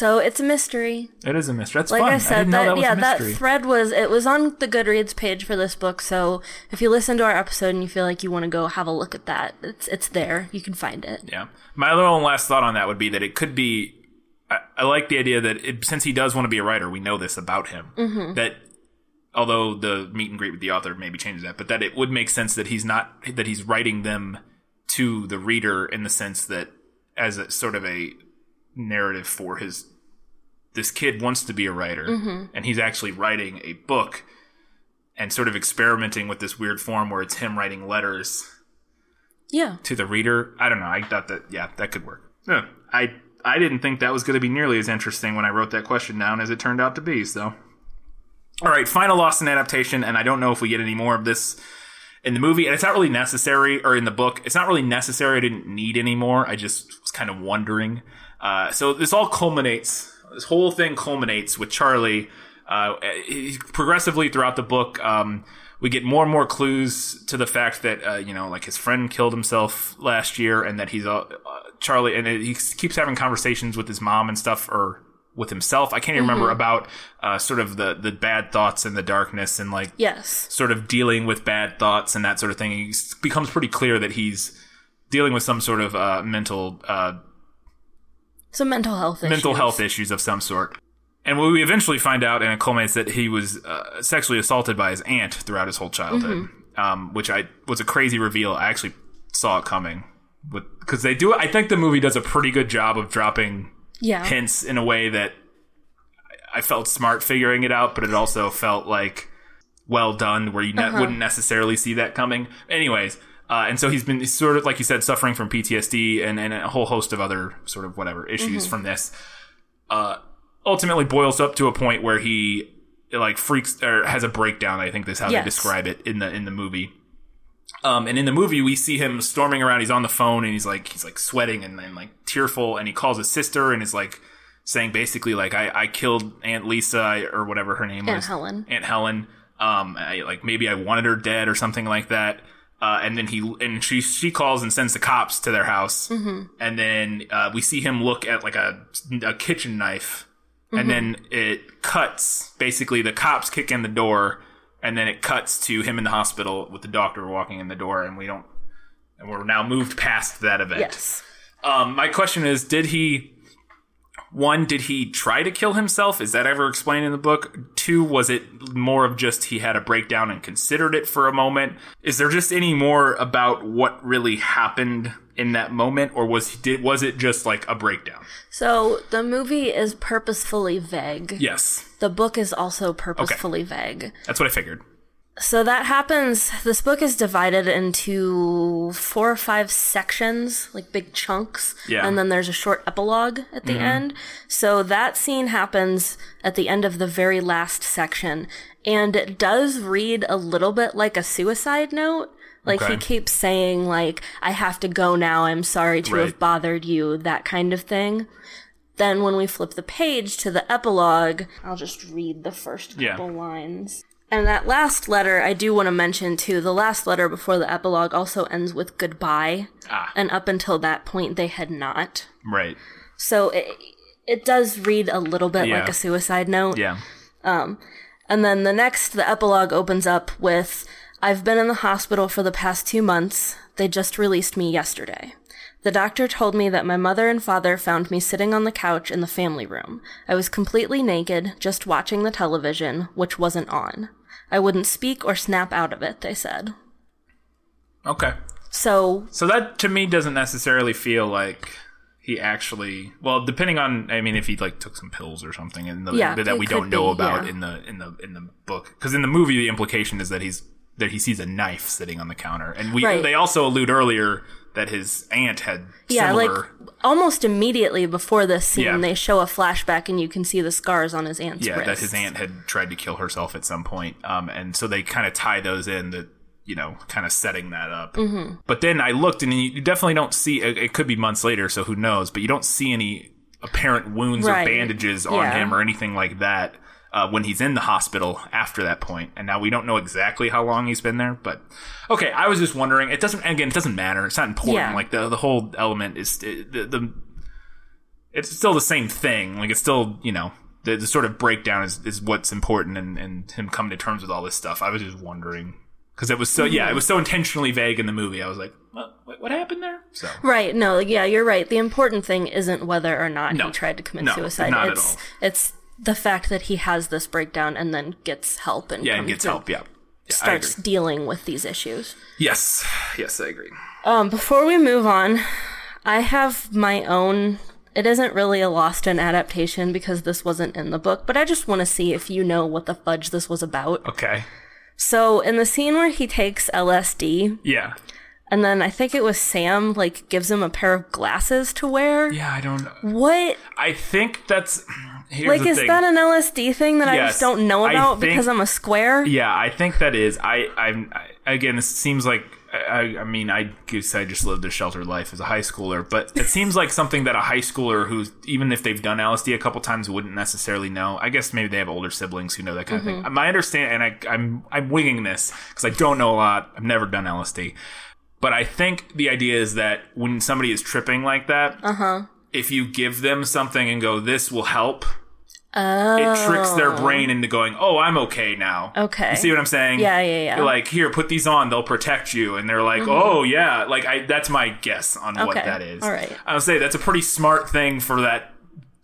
So it's a mystery. It is a mystery. That's Like fun. I said, know that, that yeah, that thread was it was on the Goodreads page for this book. So if you listen to our episode and you feel like you want to go have a look at that, it's it's there. You can find it. Yeah. My other one last thought on that would be that it could be. I, I like the idea that it, since he does want to be a writer, we know this about him. Mm-hmm. That although the meet and greet with the author maybe changes that, but that it would make sense that he's not that he's writing them to the reader in the sense that as a sort of a narrative for his this kid wants to be a writer Mm-hmm. and he's actually writing a book and sort of experimenting with this weird form where it's him writing letters Yeah. to the reader. I don't know. I thought that yeah, that could work. Yeah, I I didn't think that was going to be nearly as interesting when I wrote that question down as it turned out to be. So, all right, final lost in adaptation, and I don't know if we get any more of this in the movie, and it's not really necessary, or in the book, it's not really necessary. I didn't need any more. I just was kind of wondering. Uh, so this all culminates. This whole thing culminates with Charlie. Uh, he- progressively throughout the book, um, we get more and more clues to the fact that uh, you know, like his friend killed himself last year, and that he's uh, uh, Charlie, and he keeps having conversations with his mom and stuff, or with himself. I can't even remember about uh, sort of the the bad thoughts and the darkness, and like Yes. sort of dealing with bad thoughts and that sort of thing. It becomes pretty clear that he's dealing with some sort of uh, mental uh, Some mental health issues. mental health issues of some sort. And what we eventually find out, and it culminates that he was uh, sexually assaulted by his aunt throughout his whole childhood, um, which I was a crazy reveal. I actually saw it coming, because they do. I think the movie does a pretty good job of dropping Yeah. hints in a way that I felt smart figuring it out, but it also felt like well done, where you ne- wouldn't necessarily see that coming. Anyways, uh, and so he's been he's sort of like you said, suffering from PTSD and, and a whole host of other sort of whatever issues from this. Uh, ultimately, boils up to a point where he like freaks or has a breakdown. I think that's how Yes. they describe it in the in the movie. Um, and in the movie, we see him storming around. He's on the phone and he's like, he's like sweating and, and like tearful. And he calls his sister and is like saying basically like, I, I killed Aunt Lisa or whatever her name was. Aunt was. Helen. Aunt Helen. Um, I, like maybe I wanted her dead or something like that. Uh, and then he and she she calls and sends the cops to their house. Mm-hmm. And then uh, we see him look at like a a kitchen knife, Mm-hmm. and then it cuts. Basically, the cops kick in the door, and then it cuts to him in the hospital with the doctor walking in the door, and we don't. And we're now moved past that event. Yes. Um, my question is, did he? One, did he try to kill himself? Is that ever explained in the book? Two, was it more of just he had a breakdown and considered it for a moment? Is there just any more about what really happened in that moment, or was did was it just like a breakdown? So the movie is purposefully vague. Yes, The book is also purposefully vague. that's what I figured. So that happens. This book is divided into four or five sections, like big chunks. Yeah. And then there's a short epilogue at the mm-hmm. end. So that scene happens at the end of the very last section. and it does read a little bit like a suicide note. Like he keeps saying like I have to go now. I'm sorry to Right. have bothered you, that kind of thing. Then when we flip the page to the epilogue, I'll just read the first Yeah. couple lines. And that last letter, I do want to mention too. The last letter before the epilogue also ends with goodbye, Ah. and up until that point, they had not. Right. So it, it does read a little bit Yeah. like a suicide note. Yeah. Um, and then the next, the epilogue opens up with I've been in the hospital for the past two months. They just released me yesterday. The doctor told me that my mother and father found me sitting on the couch in the family room. I was completely naked, just watching the television, which wasn't on. I wouldn't speak or snap out of it, they said. Okay. So, So that to me doesn't necessarily feel like he actually. Well, depending on, I mean, if he like took some pills or something, and the, Yeah, that we don't know be, about yeah. in the in the in the book, because in the movie the implication is that he's that he sees a knife sitting on the counter, and we Right. they also allude earlier that his aunt had yeah, similar. like almost immediately before this scene, Yeah. they show a flashback and you can see the scars on his aunt's yeah, that his aunt had tried to kill herself at some point. Um, and so they kind of tie those in that, you know, kind of setting that up. Mm-hmm. But then I looked and you definitely don't see, it, it could be months later, so who knows, but you don't see any apparent wounds Right. or bandages on Yeah. him or anything like that. Uh, when he's in the hospital after that point, and now we don't know exactly how long he's been there, but okay, I was just wondering. It doesn't again, it doesn't matter. It's not important. Yeah. Like the the whole element is it, the, the it's still the same thing. Like it's still, you know, the, the sort of breakdown is, is what's important and, and him coming to terms with all this stuff. I was just wondering because it was so, yeah, it was so intentionally vague in the movie. I was like, what, what, happened there? So Right. No, yeah, you're right. The important thing isn't whether or not No. he tried to commit No, suicide. not at it's all. it's the fact that he has this breakdown and then gets help and yeah, and gets help. Yeah. Yeah, starts dealing with these issues. Yes. Yes, I agree. Um, before we move on, I have my own. It isn't really a lost in adaptation because this wasn't in the book, but I just want to see if you know what the fudge this was about. Okay. So, in the scene where he takes LSD, Yeah. and then I think it was Sam, like, gives him a pair of glasses to wear. Yeah, I don't. What? I think that's. Here's like, is thing. that an LSD thing that I just don't know about think- because I'm a square? Yeah, I think that is. I, I'm I, again. It seems like I, I mean, I guess I just lived a sheltered life as a high schooler, but it seems like something that a high schooler who's even if they've done LSD a couple times wouldn't necessarily know. I guess maybe they have older siblings who know that kind of thing. My understand, and I, I'm I'm winging this because I don't know a lot. I've never done LSD, but I think the idea is that when somebody is tripping like that, uh-huh. if you give them something and go, "This will help." It tricks their oh. brain into going, "Oh, I'm okay now." Okay. You see what I'm saying? Yeah, yeah, yeah. Like, "Here, put these on; they'll protect you." And they're like, mm-hmm. "Oh, yeah." Like, I that's my guess on what that is. All right. I would say that's a pretty smart thing for that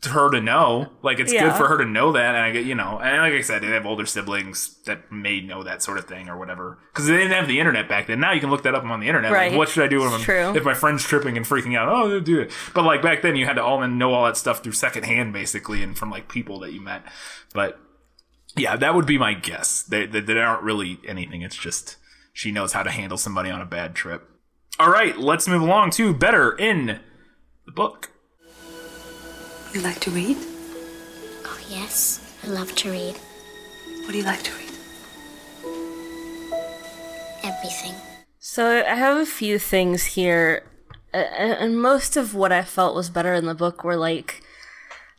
her to know. Like, it's good for her to know that. And I get, you know, and like I said, they have older siblings that may know that sort of thing or whatever because they didn't have the internet back then. Now you can look that up on the internet. Like, Right. what should I do if, I'm, True. if my friend's tripping and freaking out? Oh, do it. But like back then, you had to all know all that stuff through secondhand, basically, and from like people that you met. But yeah, that would be my guess. They, they, they aren't really anything. It's just she knows how to handle somebody on a bad trip. All right, let's move along to better in the book. You like to read? Oh, yes. I love to read What do you like to read? everything. So I have a few things here, uh, and most of what I felt was better in the book were like,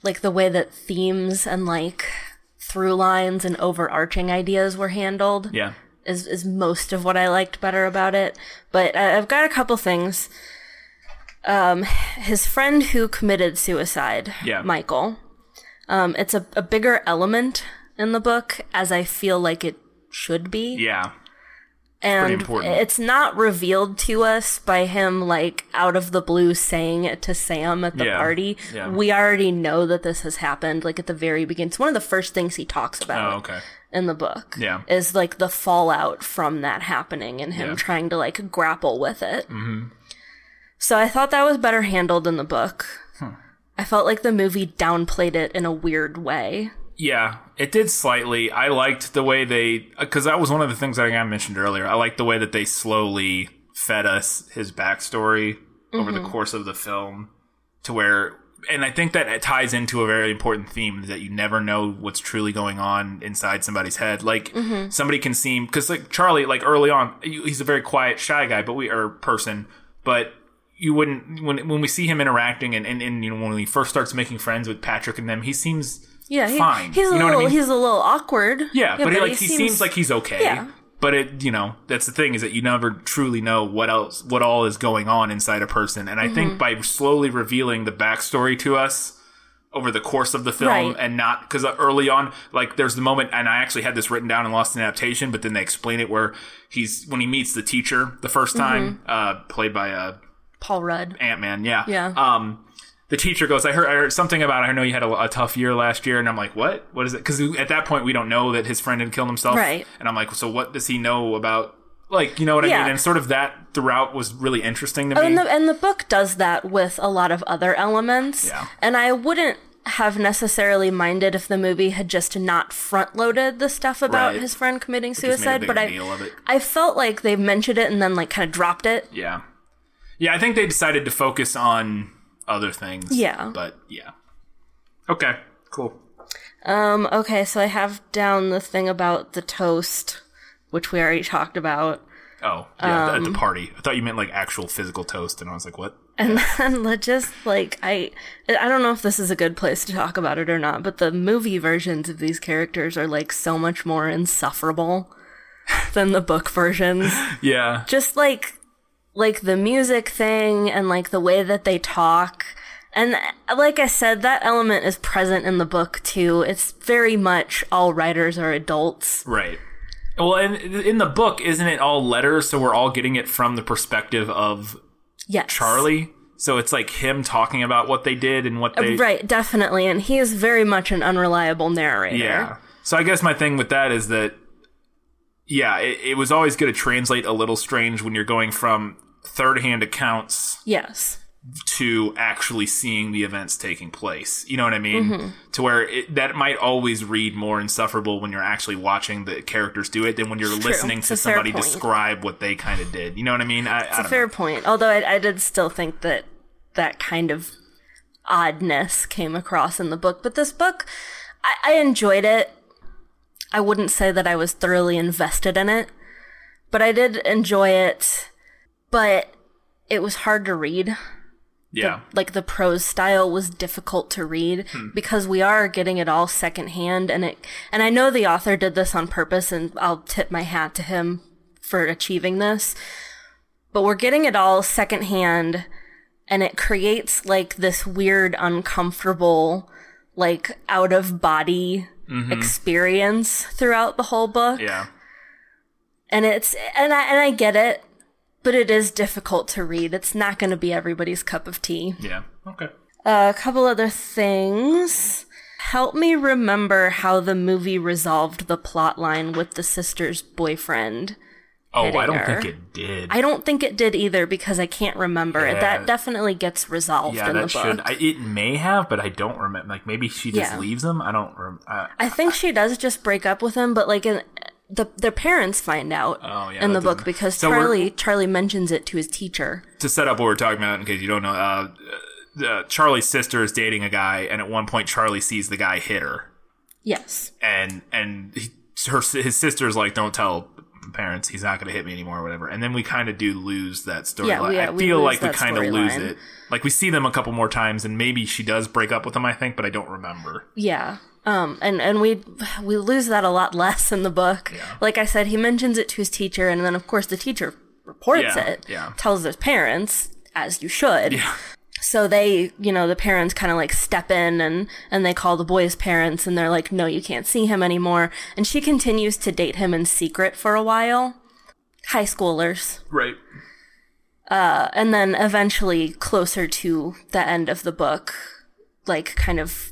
like the way that themes and like through lines and overarching ideas were handled. Yeah. is is most of what I liked better about it. But I've got a couple things. Um, his friend who committed suicide, Yeah. Michael. Um, it's a, a bigger element in the book, as I feel like it should be Yeah. and it's not revealed to us by him like out of the blue saying it to Sam at the Yeah, party. yeah. We already know that this has happened like at the very beginning. It's one of the first things he talks about Oh, okay. in the book. Yeah. Is like the fallout from that happening and him Yeah. trying to like grapple with it. Mm-hmm. So I thought that was better handled in the book. I felt like the movie downplayed it in a weird way. Yeah, it did slightly. I liked the way they, because that was one of the things that I mentioned earlier. I liked the way that they slowly fed us his backstory over the course of the film to where and I think that it ties into a very important theme that you never know what's truly going on inside somebody's head. Like Mm-hmm. somebody can seem because like Charlie, like early on, he's a very quiet, shy guy, but we or person, but you wouldn't when when we see him interacting and, and, and you know when he first starts making friends with Patrick and them, he seems Yeah, he, fine. he's a you know little what I mean? he's a little awkward. Yeah, but, he, like he seems, like he's okay. Yeah. But it, you know, that's the thing is that you never truly know what else, what all is going on inside a person. And I Mm-hmm. think by slowly revealing the backstory to us over the course of the film, Right. and not because early on, like there's the moment, and I actually had this written down and Lost in Adaptation, but then they explain it where he's when he meets the teacher the first time, uh, played by uh, Paul Rudd. Ant Man. Yeah. Yeah. Um, the teacher goes, I heard, I heard something about, I know you had a, a tough year last year. And I'm like, what? What is it? Cause at that point, we don't know that his friend had killed himself. Right. And I'm like, so what does he know about, like, you know what I Yeah. mean? And sort of that throughout was really interesting to Oh, me. and the and the book does that with a lot of other elements. Yeah. And I wouldn't have necessarily minded if the movie had just not front loaded the stuff about Right. his friend committing just made a suicide, but I deal of it. I felt like they mentioned it and then like kind of dropped it. yeah. Yeah. I think they decided to focus on other things. Yeah. But yeah. Okay. Cool. Um okay, so I have down the thing about the toast, which we already talked about. Oh, yeah. Um, at the party. I thought you meant like actual physical toast. And I was like, what? And then let just like I I don't know if this is a good place to talk about it or not, but the movie versions of these characters are like so much more insufferable than the book versions. Yeah. Just like like the music thing and like the way that they talk. And like I said, that element is present in the book too. It's very much all writers are adults. Right. Well, and in the book, isn't it all letters? So we're all getting it from the perspective of Yes. Charlie. So it's like him talking about what they did and what they. Right, definitely. And he is very much an unreliable narrator. Yeah. So I guess my thing with that is that, yeah, it, it was always going to translate a little strange when you're going from third hand accounts Yes. to actually seeing the events taking place. You know what I mean? Mm-hmm. To where it, that might always read more insufferable when you're actually watching the characters do it than when you're It's listening to somebody point. describe what they kind of did. You know what I mean? I, I It's a fair know. point. Although I, I did still think that that kind of oddness came across in the book. But this book, I, I enjoyed it. I wouldn't say that I was thoroughly invested in it, but I did enjoy it. But it was hard to read. Yeah. Like the prose style was difficult to read hmm. because we are getting it all secondhand and it and I know the author did this on purpose and I'll tip my hat to him for achieving this. But we're getting it all secondhand and it creates like this weird uncomfortable like out of body mm-hmm. experience throughout the whole book Yeah. and it's and I and I get it, but it is difficult to read. It's not going to be everybody's cup of tea. Yeah. Okay. a couple other things. Help me remember how the movie resolved the plot line with the sister's boyfriend. Oh, I don't think it did. I don't think it did either because I can't remember it. Yeah. That definitely gets resolved yeah, in the that book. should. I, it may have, but I don't remember. Like maybe she just Yeah. leaves him. I don't. Rem- uh, I think she does just break up with him, but like in, the their parents find out Oh, yeah, in the book because So Charlie Charlie mentions it to his teacher. to set up what we're talking about, in case you don't know, uh, uh, Charlie's sister is dating a guy, and at one point Charlie sees the guy hit her, Yes. and and he, her his sister's like, "Don't tell parents, he's not going to hit me anymore, or whatever." And then we kind of do lose that storyline. Yeah, we- I feel like we kind of lose it. Like we see them a couple more times, and maybe she does break up with him. I think, but I don't remember. Yeah. Um, and, and we we lose that a lot less in the book. Like I said, he mentions it to his teacher, and then of course the teacher reports Yeah, it, yeah. tells his parents, as you should. Yeah. So they, you know, the parents kind of like step in and and they call the boy's parents, and they're like, "No, you can't see him anymore." And she continues to date him in secret for a while. High schoolers. Right. Uh, and then eventually, closer to the end of the book, like kind of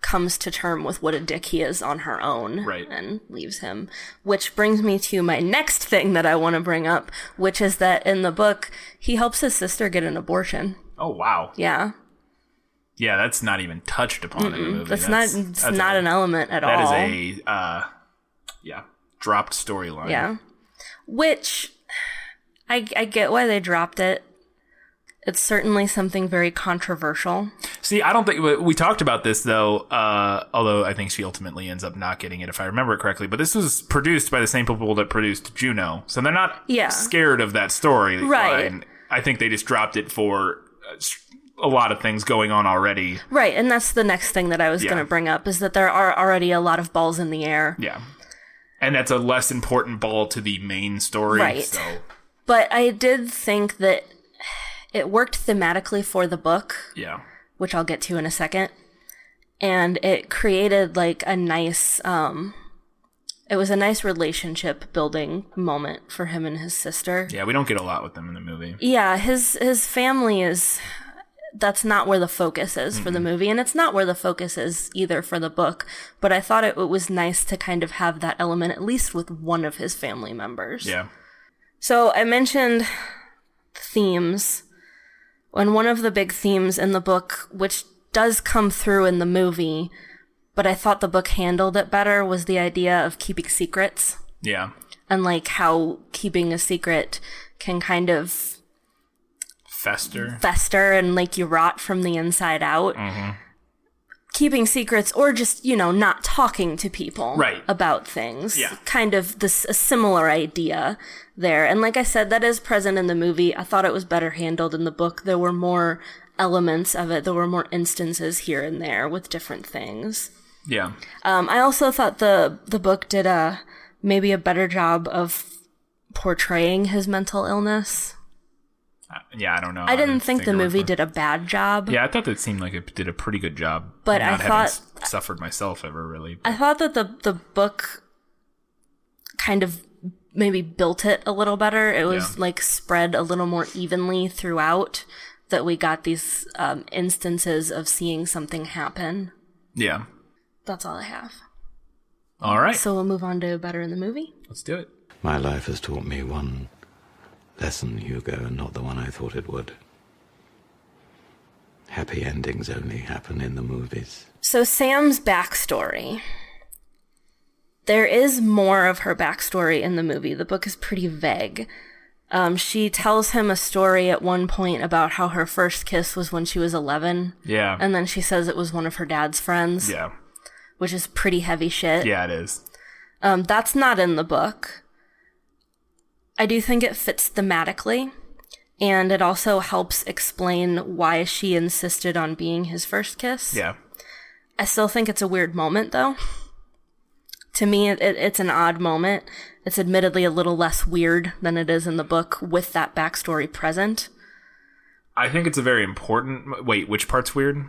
comes to term with what a dick he is on her own Right. and leaves him. Which brings me to my next thing that I want to bring up, which is that in the book, he helps his sister get an abortion. Oh wow. Yeah. Yeah, that's not even touched upon in the movie. That's, not it's that's not a- an element at That all. That is a uh, yeah dropped storyline. Yeah. Which I I get why they dropped it. It's certainly something very controversial. See, I don't think we- we talked about this though. Uh, although I think she ultimately ends up not getting it, if I remember it correctly. But this was produced by the same people that produced Juno, so they're not Yeah. scared of that story. Right. line. I think they just dropped it for a lot of things going on already. Right, and that's the next thing that I was Yeah. going to bring up is that there are already a lot of balls in the air. Yeah, and that's a less important ball to the main story. Right. So But I did think that it worked thematically for the book, yeah, which I'll get to in a second. And it created like a nice um it was a nice relationship building moment for him and his sister. yeah, we don't get a lot with them in the movie. Yeah, his his family is that's not where the focus is for the movie and it's not where the focus is either for the book, but I thought it, it was nice to kind of have that element at least with one of his family members. Yeah, So I mentioned themes, and one of the big themes in the book, which does come through in the movie, but I thought the book handled it better, was the idea of keeping secrets yeah, and like how keeping a secret can kind of Fester. fester and like you rot from the inside out. Mm-hmm. Keeping secrets or just, you know, not talking to people Right. about things. Yeah. Kind of this a similar idea there. And like I said, that is present in the movie. I thought it was better handled in the book. There were more elements of it. There were more instances here and there with different things. Yeah, Um, I also thought the the book did a maybe a better job of portraying his mental illness. Yeah. I don't know. I didn't think the movie did a bad job. Yeah, I thought that seemed like it did a pretty good job. But not I having thought- s- suffered myself ever really. I thought that the the book kind of maybe built it a little better. It was Yeah. like spread a little more evenly throughout. That we got these um, instances of seeing something happen. yeah. That's all I have. All right. So we'll move on to better in the movie. Let's do it. My life has taught me one lesson, Hugo, and not the one I thought it would. Happy endings only happen in the movies. So Sam's backstory. There is more of her backstory in the movie. The book is pretty vague. Um, she tells him a story at one point about how her first kiss was when she was 11. Yeah. And then she says it was one of her dad's friends, yeah. which is pretty heavy shit. Yeah, it is. Um, that's not in the book. I do think it fits thematically, and it also helps explain why she insisted on being his first kiss. Yeah. I still think it's a weird moment, though. To me, it, it, it's an odd moment. It's admittedly a little less weird than it is in the book with that backstory present. I think it's a very important. Wait, which part's weird?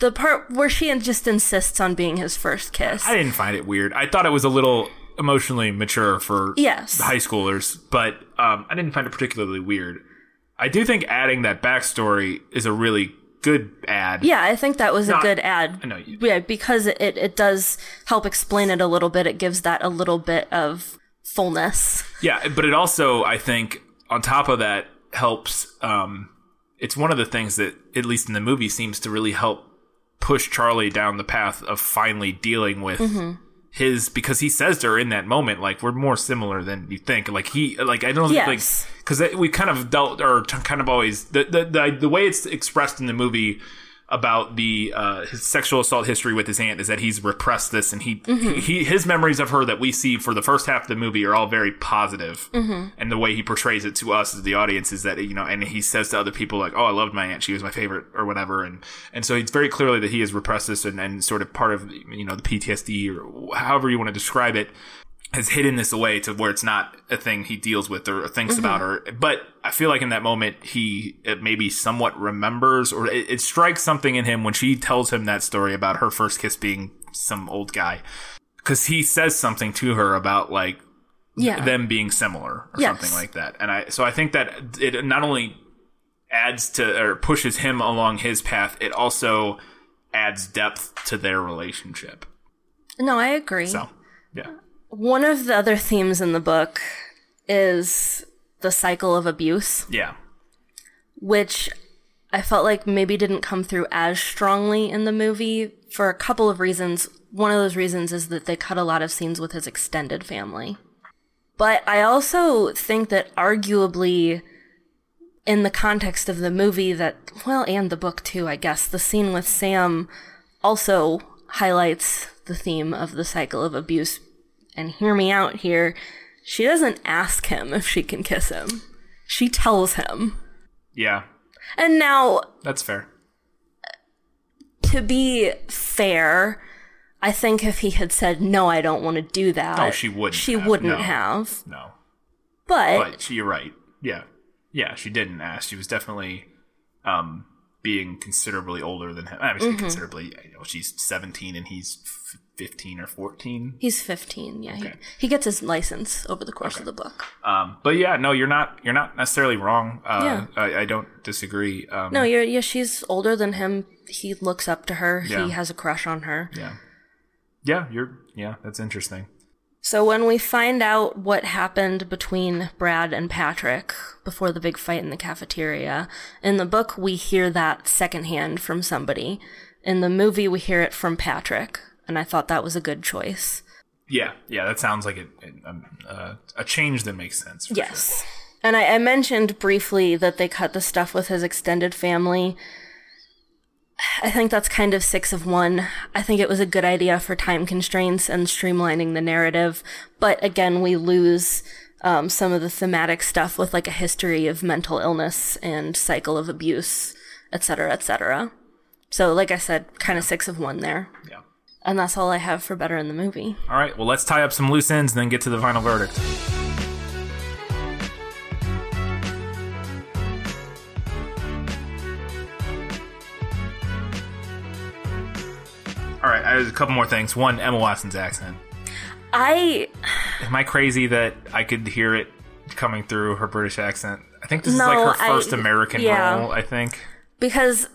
The part where she just insists on being his first kiss. I didn't find it weird. I thought it was a little emotionally mature for Yes. high schoolers, but um, I didn't find it particularly weird. I do think adding that backstory is a really good ad. Yeah, I think that was a good ad. I know you- Yeah, because it, it does help explain it a little bit. It gives that a little bit of fullness. Yeah, but it also, I think, on top of that, helps. Um, it's one of the things that, at least in the movie, seems to really help push Charlie down the path of finally dealing with Mm-hmm. His because he says to her in that moment, like we're more similar than you think. Like he, like I don't Yes. like because we kind of dealt or kind of always the, the the the way it's expressed in the movie about the uh, his sexual assault history with his aunt is that he's repressed this and he, he his memories of her that we see for the first half of the movie are all very positive. and the way he portrays it to us as the audience is that you know and he says to other people like oh I loved my aunt. She was my favorite or whatever. And and so it's very clearly that he has repressed this and, and sort of part of you know the PTSD or however you want to describe it has hidden this away to where it's not a thing he deals with or thinks mm-hmm. about or but i feel like in that moment he maybe somewhat remembers or it, it strikes something in him when she tells him that story about her first kiss being some old guy because he says something to her about like Yeah. them being similar or Yes. something like that and i so i think that it not only adds to or pushes him along his path it also adds depth to their relationship no, I agree. so yeah One of the other themes in the book is the cycle of abuse, yeah which I felt like maybe didn't come through as strongly in the movie for a couple of reasons. One of those reasons is that they cut a lot of scenes with his extended family. But I also think that arguably in the context of the movie that, well, and the book too, I guess, the scene with Sam also highlights the theme of the cycle of abuse. And hear me out here. She doesn't ask him if she can kiss him. She tells him. Yeah, And now, that's fair. to be fair, I think if he had said, no, I don't want to do that. Oh, she wouldn't She have, wouldn't no. have. No, But, but you're right. Yeah, yeah, she didn't ask. She was definitely um, being considerably older than him. I mean, Mm-hmm. considerably. You know, she's 17 and he's f- 15 or 14. he's 15. Yeah. He, Okay. he gets his license over the course of the book. Um, but yeah, no, you're not. You're not necessarily wrong. Uh, Yeah. I, I don't disagree. Um, No, you're, yeah, she's older than him. He looks up to her. Yeah. He has a crush on her. Yeah, yeah, you're. Yeah, that's interesting. So when we find out what happened between Brad and Patrick before the big fight in the cafeteria, in the book we hear that secondhand from somebody. In the movie we hear it from Patrick, and I thought that was a good choice. Yeah, yeah, that sounds like it, it, um, uh, a change that makes sense. for sure. Yes. And I, I mentioned briefly that they cut the stuff with his extended family. I think that's kind of six of one. I think it was a good idea for time constraints and streamlining the narrative. But again, we lose um, some of the thematic stuff with like a history of mental illness and cycle of abuse, et cetera, et cetera. So, like I said, kind of six of one there. Yeah. And that's all I have for better in the movie. All right. Well, let's tie up some loose ends and then get to the final verdict. All right. I have a couple more things. One, Emma Watson's accent. I Am I crazy that I could hear it coming through her British accent? I think this is like her I- first American yeah. role. I think. because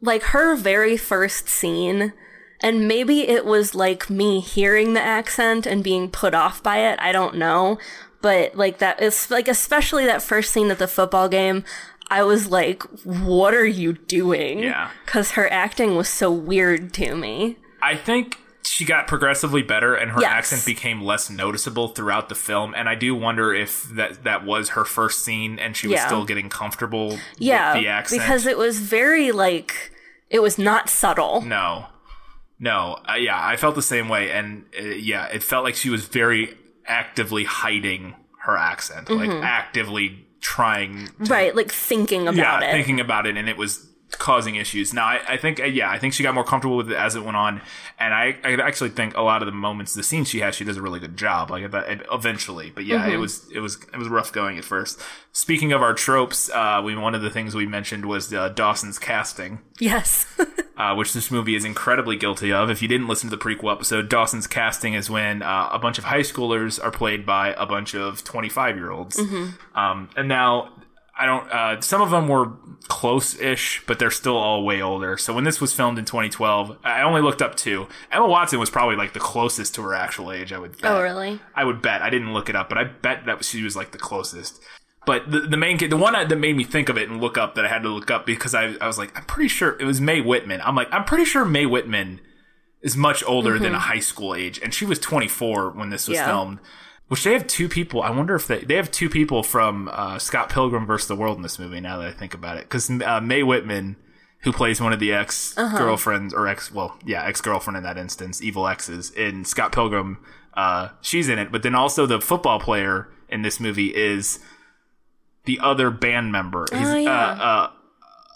like her very first scene and maybe it was like me hearing the accent and being put off by it i don't know but like that it's like especially that first scene at the football game i was like what are you doing Yeah. because her acting was so weird to me I think she got progressively better and her Yes. accent became less noticeable throughout the film and I do wonder if that that was her first scene and she was Yeah. still getting comfortable yeah with the accent. because it was very like it was not subtle no. No. Uh, yeah, I felt the same way and uh, yeah, it felt like she was very actively hiding her accent, like actively trying to right like thinking about yeah, it. thinking about it, and it was causing issues. Now, I, I think, uh, yeah, I think she got more comfortable with it as it went on, and I, I actually think a lot of the moments, the scenes she has, she does a really good job. Like eventually, but yeah, Mm-hmm. it was, it was, it was rough going at first. Speaking of our tropes, uh, we one of the things we mentioned was uh, Dawson's casting. yes Uh, which this movie is incredibly guilty of. If you didn't listen to the prequel episode, Dawson's casting is when uh, a bunch of high schoolers are played by a bunch of 25 year olds. Um, and now, I don't, uh, some of them were close ish, but they're still all way older. So when this was filmed in 2012, I only looked up two. Emma Watson was probably like the closest to her actual age, I would bet. oh really I would bet. I didn't look it up, but I bet that she was like the closest. But the, the main kid, the one that made me think of it and look up that I had to look up because I, I was like, I'm pretty sure it was Mae Whitman. I'm like, I'm pretty sure Mae Whitman is much older than a high school age, and she was 24 when this was Yeah. filmed. Which they have two people. I wonder if they they have two people from uh, Scott Pilgrim versus the World in this movie. Now that I think about it, because uh, Mae Whitman, who plays one of the ex girlfriends or ex, well, yeah, ex girlfriend in that instance, evil exes in Scott Pilgrim, uh, she's in it. But then also the football player in this movie is the other band member. He's, Oh, yeah. uh, uh,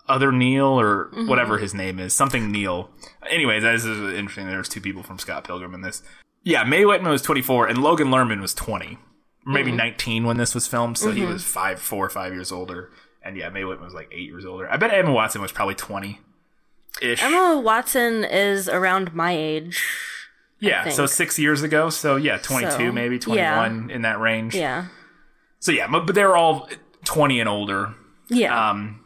other Neil or whatever his name is, something Neil. Anyways, that is interesting. There's two people from Scott Pilgrim in this. Yeah, Mae Whitman was 24 and Logan Lerman was 20, maybe 19 when this was filmed. So he was five, four or five years older. And yeah, Mae Whitman was like eight years older. I bet Emma Watson was probably 20 ish. Emma Watson is around my age. yeah, so six years ago. So yeah, 22, So, maybe 21 in that range. Yeah. So yeah, but, but they're all 20 and older. Yeah. Um,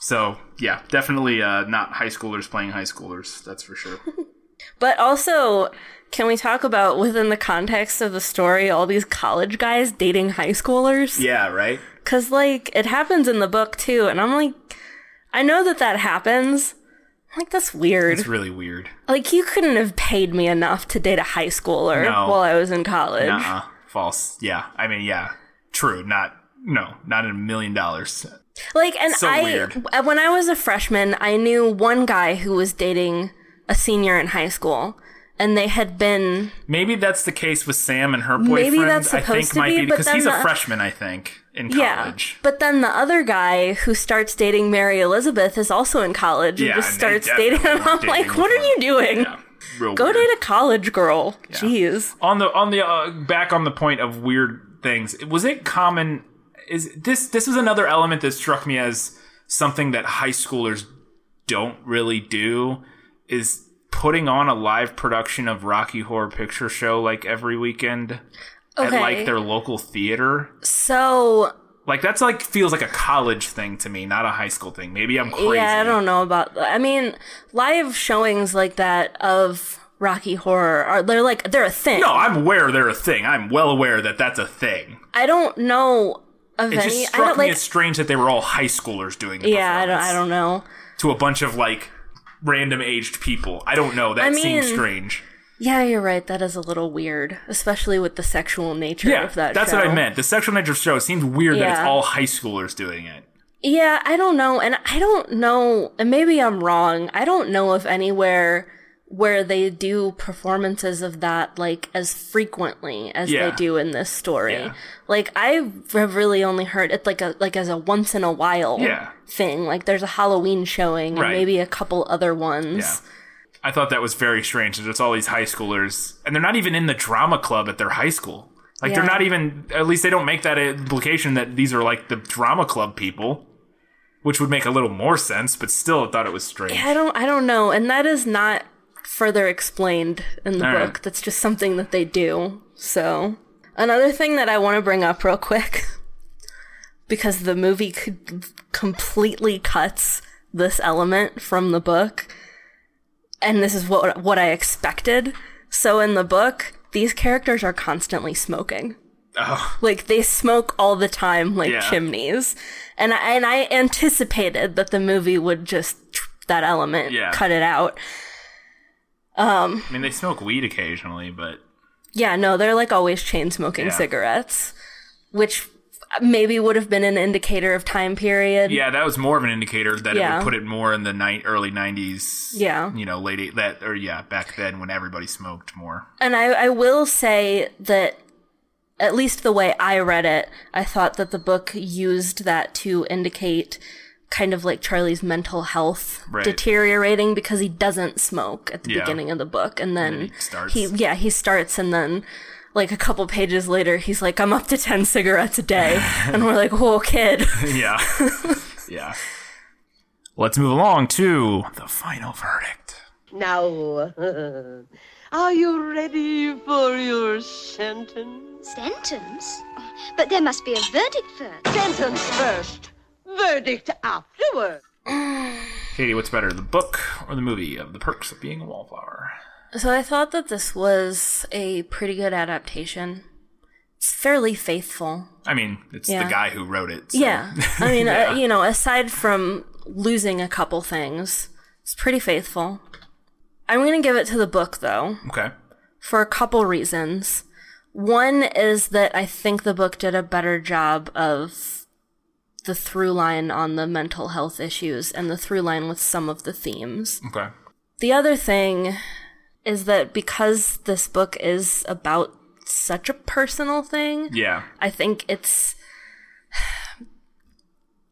so yeah, definitely uh, not high schoolers playing high schoolers. That's for sure. but also, can we talk about within the context of the story all these college guys dating high schoolers? yeah, right. Cuz like it happens in the book too and I'm like I know that that happens. I'm like that's weird. It's really weird. like you couldn't have paid me enough to date a high schooler No. while I was in college. Nuh-uh. False. Yeah. I mean, yeah. True. Not. No. Not in a million dollars. Like, and So I, weird. when I was a freshman, I knew one guy who was dating a senior in high school, and they had been Maybe that's the case with Sam and her boyfriend. Maybe that's I think supposed to might be, be because he's then a the- freshman, I think, in yeah. college. But then the other guy who starts dating Mary Elizabeth is also in college and Yeah, just starts dating him. I'm like, what are you doing? Yeah, Go weird. date a college girl. Jeez. on the on the uh, back on the point of weird things was it common is this this was another element that struck me as something that high schoolers don't really do is putting on a live production of rocky horror picture show like every weekend at like their local theater So like that's like feels like a college thing to me not a high school thing maybe i'm crazy yeah, I don't know about. I mean, live showings like that of Rocky Horror are they're like they're a thing. no i'm aware they're a thing i'm well aware that that's a thing I don't know of it any. just I struck don't me like. as strange that they were all high schoolers doing the yeah, I don't. I don't know. to a bunch of like random aged people. I don't know. That I seems strange. Yeah, you're right. That is a little weird, especially with the sexual nature Yeah, of that. that's show. what I meant. The sexual nature of the show seems weird that it's all high schoolers doing it. Yeah, I don't know. And I don't know, and maybe I'm wrong. I don't know if anywhere where they do performances of that like as frequently as Yeah. they do in this story. Yeah. Like I have really only heard it like a like as a once in a while Yeah. thing. Like there's a Halloween showing and maybe a couple other ones. Yeah. I thought that was very strange that it's all these high schoolers and they're not even in the drama club at their high school. Like they're not even at least they don't make that implication that these are like the drama club people, which would make a little more sense, but still I thought it was strange. I don't I don't know, and that is not further explained in the All book. right. That's just something that they do. So, another thing that I want to bring up real quick because the movie c- completely cuts this element from the book and this is what what I expected. So in the book, these characters are constantly smoking. Oh, Like they smoke all the time, like Yeah. chimneys, and I, and I anticipated that the movie would just that element Yeah. cut it out. Um, I mean they smoke weed occasionally, but Yeah, no, they're like always chain smoking Yeah. cigarettes, which maybe would have been an indicator of time period. Yeah, that was more of an indicator that it would put it more in the ni- early '90s. Yeah. you know, late eight- that or yeah, back then when everybody smoked more. And I, I will say that, at least the way I read it, I thought that the book used that to indicate kind of like Charlie's mental health Right. deteriorating because he doesn't smoke at the Yeah. beginning of the book. And then, he starts. he, yeah, he starts and then like a couple pages later, he's like, I'm up to 10 cigarettes a day. and we're like, whoa, kid. yeah, yeah. Let's move along to the final verdict. Now, uh, are you ready for your sentence? Sentence? But there must be a verdict first. Sentence first, verdict afterward. Katie, what's better, the book or the movie of The Perks of Being a Wallflower? So I thought that this was a pretty good adaptation. It's fairly faithful. I mean, it's Yeah. the guy who wrote it. so- Yeah. I mean, Yeah. uh, you know, aside from losing a couple things, it's pretty faithful. I'm going to give it to the book, though, Okay. for a couple reasons. One is that I think the book did a better job of the through line on the mental health issues and the through line with some of the themes. Okay. The other thing is that because this book is about such a personal thing, Yeah. I think it's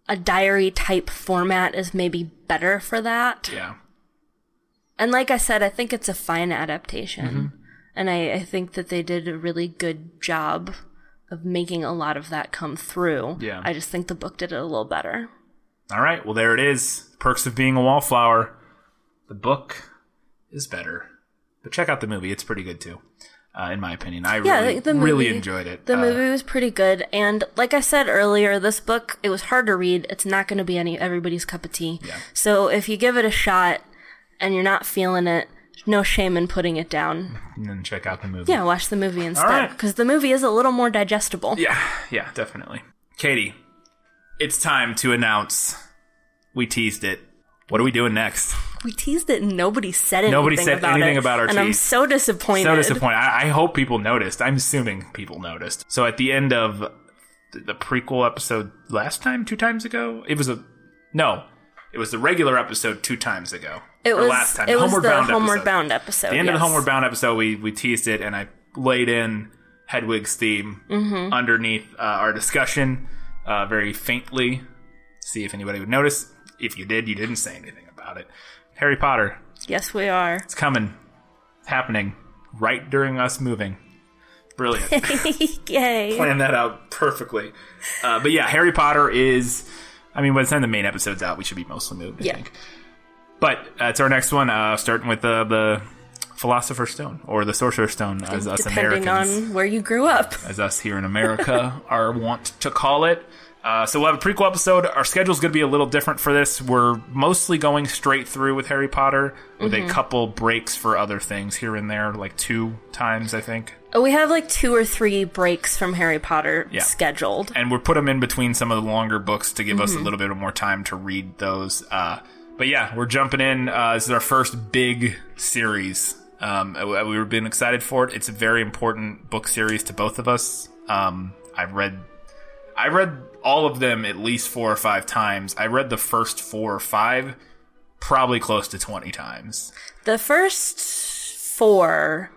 a diary type format is maybe better for that. Yeah. And like I said, I think it's a fine adaptation. Mm-hmm. And I, I think that they did a really good job of making a lot of that come through. Yeah. I just think the book did it a little better. All right. Well, there it is. Perks of Being a Wallflower. The book is better, but check out the movie. It's pretty good too, uh, in my opinion. I Yeah, really, the, movie, really enjoyed it. The Uh, movie was pretty good, and like I said earlier, this book it was hard to read. It's not going to be any everybody's cup of tea. Yeah. So if you give it a shot and you're not feeling it, no shame in putting it down. and then check out the movie. Yeah, watch the movie instead right. because the movie is a little more digestible. Yeah, yeah, definitely. Katie, it's time to announce. We teased it. What are we doing next? We teased it and nobody said anything. Nobody said about anything it, about our and I'm so disappointed. So disappointed. I, I hope people noticed. I'm assuming people noticed. So at the end of the prequel episode last time, two times ago. It was a no, it was the regular episode two times ago. It was last time. it was the Bound Homeward episode. Bound episode. the end of the. Homeward Bound episode, we we teased it, and I laid in Hedwig's theme Mhm. underneath uh, our discussion, uh, very faintly. See if anybody would notice. If you did, you didn't say anything about it. Harry Potter, Yes, we are. it's coming. It's happening right during us moving. Brilliant. Yay! Planned that out perfectly. Uh, but yeah, Harry Potter is. I mean, by the time the main episode's out, we should be mostly moved. I Yeah. think. But uh, it's our next one, uh, starting with uh, the Philosopher's Stone or the Sorcerer's Stone, as us Americans, Depending Americans, on where you grew up. as us here in America are wont to call it. Uh, so we'll have a prequel episode. Our schedule's going to be a little different for this. We're mostly going straight through with Harry Potter, with Mhm. a couple breaks for other things here and there, like two times, I think. We have like two or three breaks from Harry Potter Yeah. scheduled. and we'll put them in between some of the longer books to give us a Mhm. little bit more time to read those. Uh, but yeah, we're jumping in. Uh, this is our first big series. Um, uh, we've been excited for it. It's a very important book series to both of us. Um, I've read, I read all of them at least four or five times. I read the first four or five, probably close to twenty times. The first four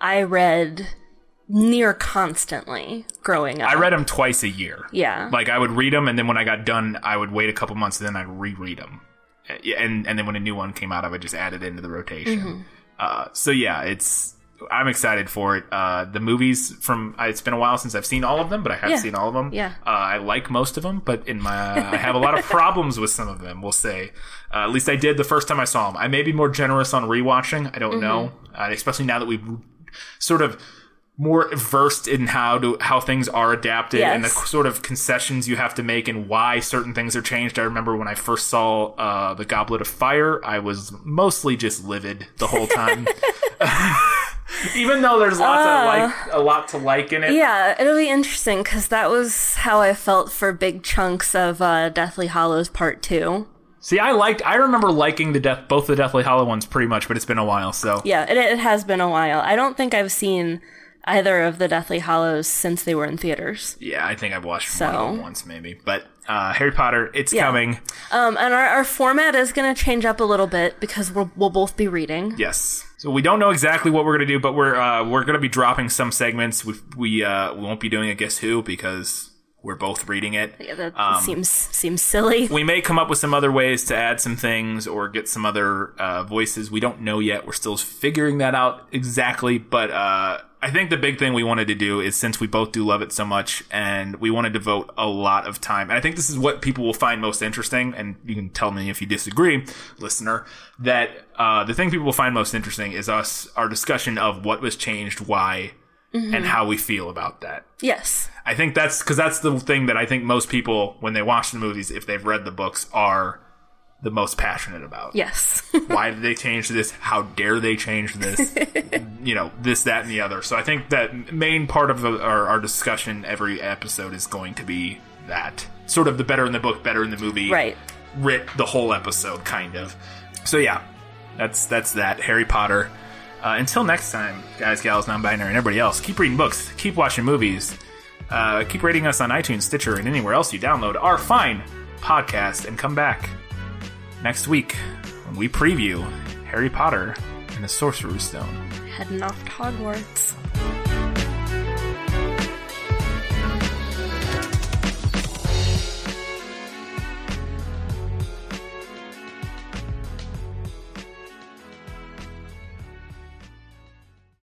I read near constantly growing up. I read them twice a year. Yeah. Like I would read them, and then when I got done, I would wait a couple months, and then I'd reread them. And and then when a new one came out, I would just add it into the rotation. Mhm. Uh, so yeah, it's I'm excited for it. Uh, the movies from it's been a while since I've seen all of them, but I have Yeah. seen all of them. Yeah. uh, I like most of them, but in my I have a lot of problems with some of them. We'll say, uh, at least I did the first time I saw them. I may be more generous on rewatching. I don't Mhm. know, uh, especially now that we've sort of more versed in how to how things are adapted and the sort of concessions you have to make and why certain things are changed. I remember when I first saw uh, the Goblet of Fire, I was mostly just livid the whole time. Even though there's lots Uh, of like a lot to like in it. Yeah, it'll be interesting because that was how I felt for big chunks of uh, Deathly Hallows Part 2. See, I liked. I remember liking the death both the Deathly Hallow ones pretty much, but it's been a while. So Yeah, it, it has been a while. I don't think I've seen either of the Deathly Hallows since they were in theaters. yeah, I think I've watched So- one of them once maybe. But uh, Harry Potter, it's Yeah. coming. Um, and our, our format is going to change up a little bit because we'll, we'll both be reading. Yes. So we don't know exactly what we're gonna do, but we're uh, we're gonna be dropping some segments. We we uh, we won't be doing a guess who because we're both reading it. Yeah, that Um, seems seems silly. We may come up with some other ways to add some things or get some other uh, voices. We don't know yet. We're still figuring that out exactly. But uh, I think the big thing we wanted to do is since we both do love it so much and we want to devote a lot of time. And I think this is what people will find most interesting. And you can tell me if you disagree, listener, that uh, the thing people will find most interesting is us, our discussion of what was changed, why, Mhm. and how we feel about that. Yes. I think that's because that's the thing that I think most people, when they watch the movies, if they've read the books, are the most passionate about. Yes. Why did they change this? How dare they change this? you know, this, that, and the other. So I think that main part of the, our, our discussion every episode is going to be that sort of the better in the book, better in the movie. Right. Writ the whole episode, kind of. So yeah, that's that's that. Harry Potter. Uh, until next time, guys, gals, non-binary, and everybody else, keep reading books, keep watching movies, uh, keep rating us on iTunes, Stitcher, and anywhere else you download our fine podcast, and come back next week when we preview Harry Potter and the Sorcerer's Stone. Heading off to Hogwarts.